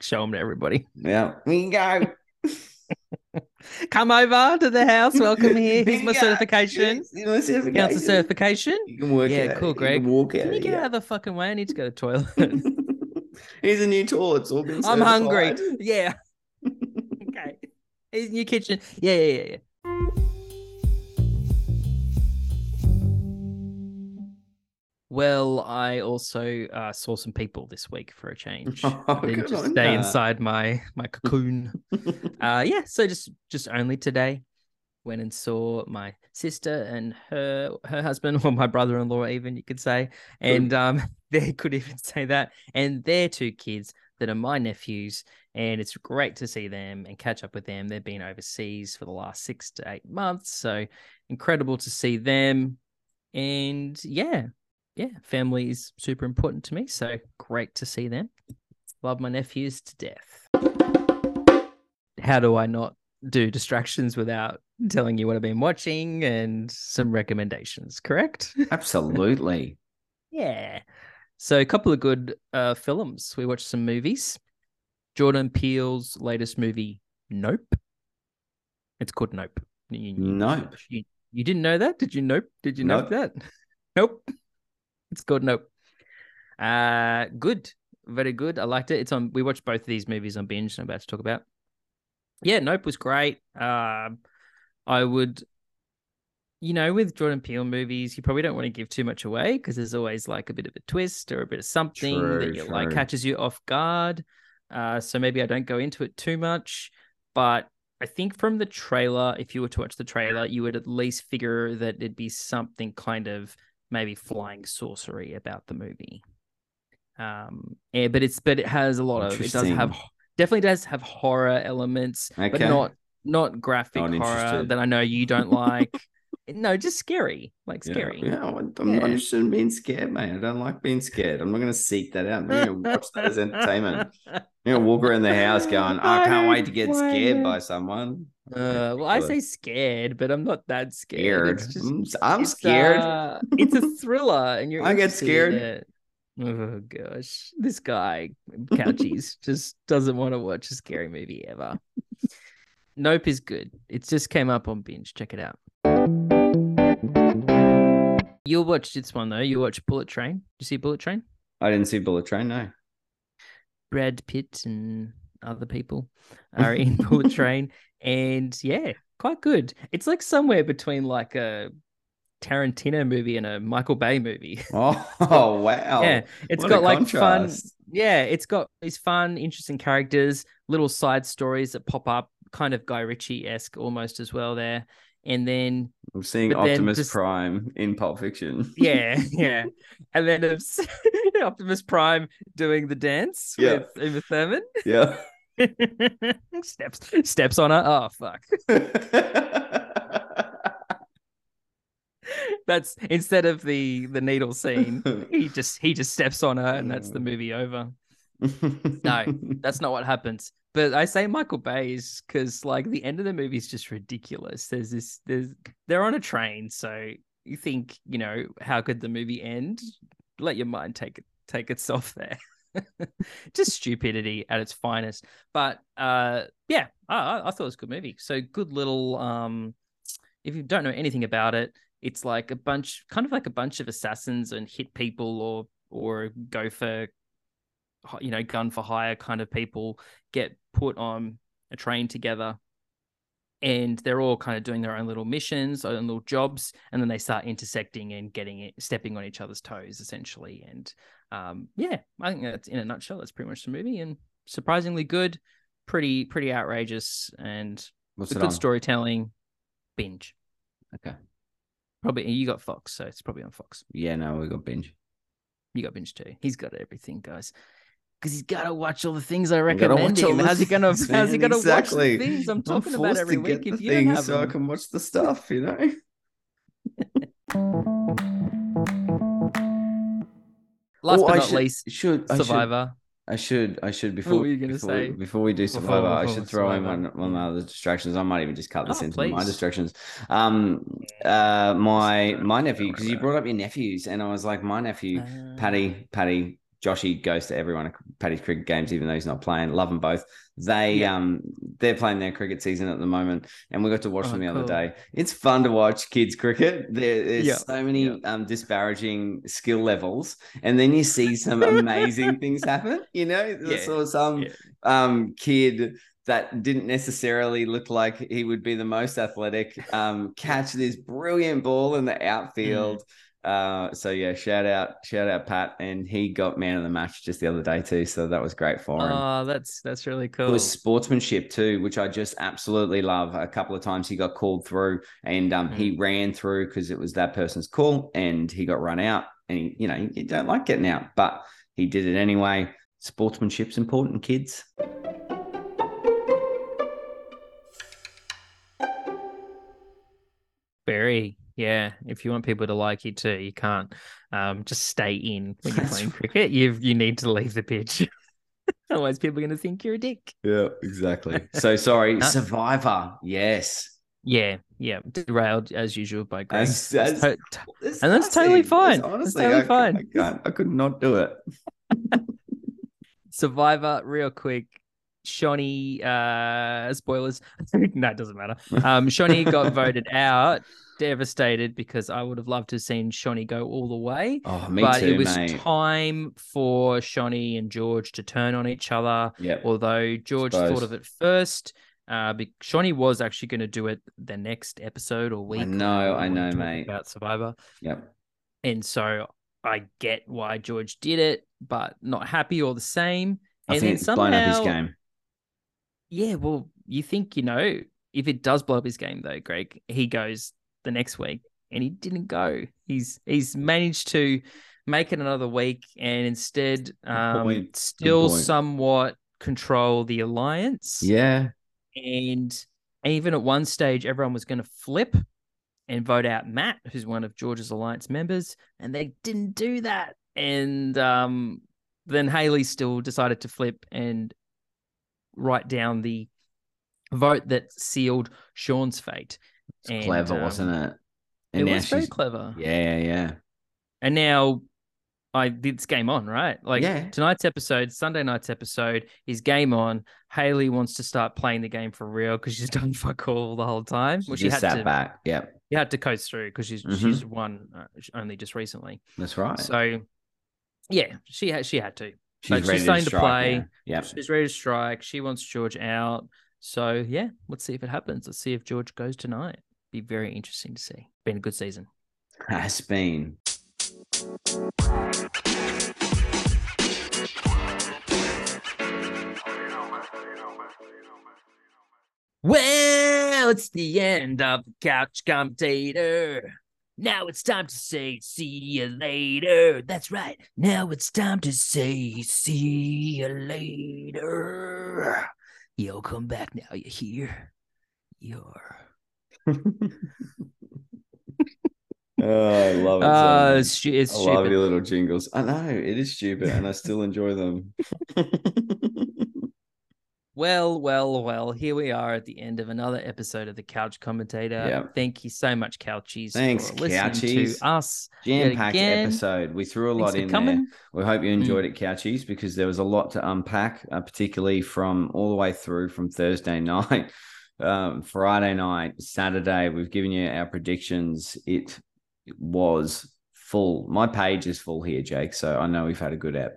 Show them to everybody. Yeah. We can go. (laughs) (laughs) Come over to the house. Welcome here. Here's my certification. You know, certification. Council certification. You can work Yeah, out. cool, Greg. can walk out. Can you get yeah. out of the fucking way? I need to go to the toilet. Here's a new tool. It's all been I'm hungry. Yeah. (laughs) okay. Here's your kitchen. Yeah, yeah, yeah, yeah. Well, I also uh, saw some people this week for a change. (laughs) Oh, I didn't just stay ya. inside my my cocoon. (laughs) uh, yeah, so just just only today went and saw my sister and her her husband, (laughs) or my brother-in-law, even you could say, and um, (laughs) they could even say that, and their two kids that are my nephews, and it's great to see them and catch up with them. They've been overseas for the last six to eight months, so incredible to see them, and yeah, yeah, family is super important to me, so great to see them. Love my nephews to death. How do I not do distractions without telling you what I've been watching and some recommendations, correct? (laughs) Absolutely. yeah. So a couple of good uh films. We watched some movies. Jordan Peele's latest movie, Nope. It's called Nope. You, you- Nope. You, you didn't know that? Did you nope? Did you nope Nope. that? (laughs) Nope. It's called Nope. Uh good. Very good. I liked it. It's on we watched both of these movies on binge, I'm about to talk about. Yeah, Nope was great. Um I would you know, with Jordan Peele movies, you probably don't want to give too much away because there's always like a bit of a twist or a bit of something True, that you like catches you off guard. Uh, so maybe I don't go into it too much, but I think from the trailer, if you were to watch the trailer, you would at least figure that it'd be something kind of maybe flying sorcery about the movie. Um, yeah, but it's but it has a lot of it does have. Definitely does have horror elements, but not not graphic Not horror interested. that I know you don't (laughs) like. no, just scary, like scary. Yeah, yeah, I'm I'm Yeah. not interested in being scared, man. I don't like being scared. I'm not going to seek that out. I'm going to watch that as entertainment. (laughs) I'm going to walk around the house going, I can't wait to get scared by someone. Uh, well, I say scared, but I'm not that scared. Scared. Just- I'm, I'm it's, scared. uh, it's a thriller, and you're. I get scared. Oh gosh, this guy Couchies just doesn't want to watch a scary movie ever. Nope is good. It just came up on binge. Check it out. You'll watch this one though. You watch Bullet Train. Did you see Bullet Train? I didn't see Bullet Train, no. Brad Pitt and other people are in Bullet (laughs) Train, and yeah, quite good. It's like somewhere between like a Tarantino movie and a Michael Bay movie. Oh, (laughs) oh wow. yeah, it's What got like fun. Yeah, it's got these fun, interesting characters, little side stories that pop up, kind of Guy Ritchie esque almost as well there. And then I'm seeing Optimus just- Prime in Pulp Fiction. (laughs) yeah, yeah, (laughs) and then Optimus Prime doing the dance Yeah. with Uma Thurman. yeah. steps steps on her. Oh fuck. That's instead of the the needle scene, (laughs) he just he just steps on her and that's the movie over. (laughs) No, That's not what happens. But I say Michael Bay is because like the end of the movie is just ridiculous. There's this there's they're on a train, so you think, you know, how could the movie end? Let your mind take it take itself (laughs) there. just stupidity at its finest. But uh yeah, I, I I thought it was a good movie. So good little um if you don't know anything about it, it's like a bunch kind of like a bunch of assassins and hit people or or go for you know gun for hire kind of people get put on a train together and they're all kind of doing their own little missions their own little jobs and then they start intersecting and getting it stepping on each other's toes essentially and um yeah i think that's in a nutshell that's pretty much the movie and surprisingly good pretty pretty outrageous and What's good on? storytelling binge Okay. Probably you got fox so it's probably on fox Yeah, no, we got binge. you got binge too he's got everything guys because he's got to watch all the things I recommend him. How's he gonna? things, (laughs) How's he gonna exactly. watch the things I'm talking about every week? If you don't have so I can watch the stuff, you know. (laughs) Last Oh, but I not should- least, should Survivor. I should I should before were you gonna before, say? before we do Before- Survivor, I should throw in Survivor. one one of the other distractions. I might even just cut this Oh, into my distractions. Um, uh, my my nephew because you brought up your nephews, and I was like, my nephew Uh, Paddy, Paddy, Joshy goes to everyone at Paddy's cricket games, even though he's not playing. Love them both. They Yeah. um they're playing their cricket season at the moment, and we got to watch Oh, them the cool. other day. It's fun to watch kids cricket. There, there's Yeah, so many um disparaging skill levels, and then you see some amazing (laughs) things happen. You know, Yeah, saw some yeah. um kid that didn't necessarily look like he would be the most athletic um catch this brilliant ball in the outfield uh so yeah shout out shout out pat and he got man of the match just the other day too so that was great for him Oh, that's that's really cool. it was sportsmanship too, which I just absolutely love. A couple of times he got called through and um, Mm. he ran through because it was that person's call and he got run out. And, he, you know, you don't like getting out, but he did it anyway. Sportsmanship's important, kids. Very, yeah. If you want people to like you too, you can't um, just stay in when you're That's playing right. cricket. You you need to leave the pitch. (laughs) Otherwise, people are going to think you're a dick. Yeah, exactly. (laughs) So sorry, Huh? Survivor. Yes. Yeah, yeah. Derailed as usual by Greg. As- as- to- to- It's And that's totally fine. It's That's honestly, totally I, fine. I, can't, I could not do it. (laughs) Survivor, real quick. Shonee, uh, spoilers. (laughs) no, it doesn't matter. Um, Shonee got (laughs) voted out, devastated because I would have loved to have seen Shonee go all the way. Oh, me but too, it was mate. time for Shonee and George to turn on each other. Yep. Although George Suppose. thought of it first, uh, Shonee was actually going to do it the next episode or week. or know, I know, mate. About Survivor, Yep. and so I get why George did it, but not happy all the same. I and think then it's blown up his game. Yeah, well, you think you know if it does blow up his game though, Greg, he goes the next week and he didn't go. He's he's managed to make it another week and instead um, still somewhat control the alliance. Yeah. And even at one stage, everyone was going to flip and vote out Matt, who's one of George's alliance members, and they didn't do that. And um, then Hayley still decided to flip and write down the vote that sealed Sean's fate. It's And, clever, um, wasn't it? It now was very clever. Yeah, yeah. yeah. And now I it's game on, right? Like Yeah. tonight's episode, Sunday night's episode is game on. Hayley wants to start playing the game for real because she's (laughs) done fuck all the whole time. Well, she just had sat to, back. Yeah, you had to coast through because she's Mhm. she's won uh, only just recently. that's right. So yeah, she had she had to. She's she's ready starting to to strike play. now. Yep. She's ready to strike. She wants George out. So yeah, let's see if it happens. Let's see if George goes tonight. Be very interesting to see. Been a good season. Has been. Well, it's the end of the couch commentator. Now it's time to say see you later. That's right. Now it's time to say see you later. You'll come back now. You hear? You're. (laughs) Oh, I love it. so Uh, it's, stu- it's I love your little jingles. I know it is stupid, and I still enjoy them. (laughs) Well, well, well. Here we are at the end of another episode of the Couch Commentator. Yeah. Thank you so much, Couchies, Thanks, for listening Couchies. to us. Jam packed episode. We threw a Thanks lot in there. We hope you enjoyed it, Couchies, because there was a lot to unpack, uh, particularly from all the way through from Thursday (laughs) night, um, Friday night, Saturday. We've given you our predictions. It was full. My page is full here, Jake. So I know we've had a good app.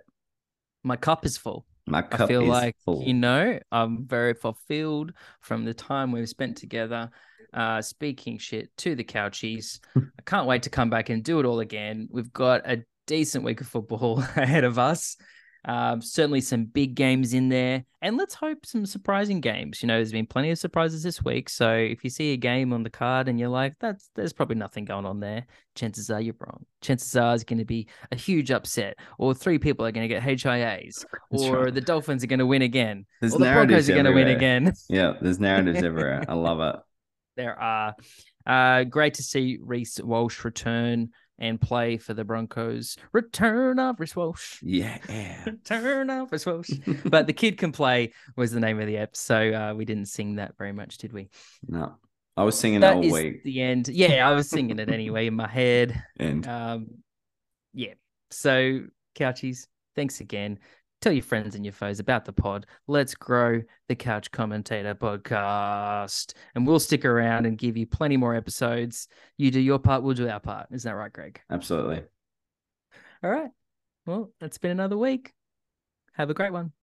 My cup is full. My cup I feel like full. you know I'm very fulfilled from the time we've spent together, uh, speaking shit to the couchies. (laughs) I can't wait to come back and do it all again. We've got a decent week of football (laughs) ahead of us. Um, certainly some big games in there, and let's hope some surprising games. You know, there's been plenty of surprises this week. So if you see a game on the card and you're like, "That's there's probably nothing going on there," chances are you're wrong. Chances are it's going to be a huge upset, or three people are going to get HIAs, That's or right. the Dolphins are going to win again, There's or the Broncos are going to win again. Yeah, there's (laughs) narratives everywhere. I love it. there are. Uh, great to see Reece Walsh return and play for the Broncos. Return of Reece Walsh. Yeah. (laughs) Return of Reece Walsh. but the kid can play was the name of the app, so uh, we didn't sing that very much, did we? no, I was singing it That all is week, the end. Yeah, I was singing it anyway in my head. (laughs) and Um, yeah. So, Couchies, thanks again. Tell your friends and your foes about the pod. Let's grow the Couch Commentator podcast. And we'll stick around and give you plenty more episodes. You do your part, we'll do our part. Isn't that right, Greg? absolutely. All right. Well, it's been another week. Have a great one.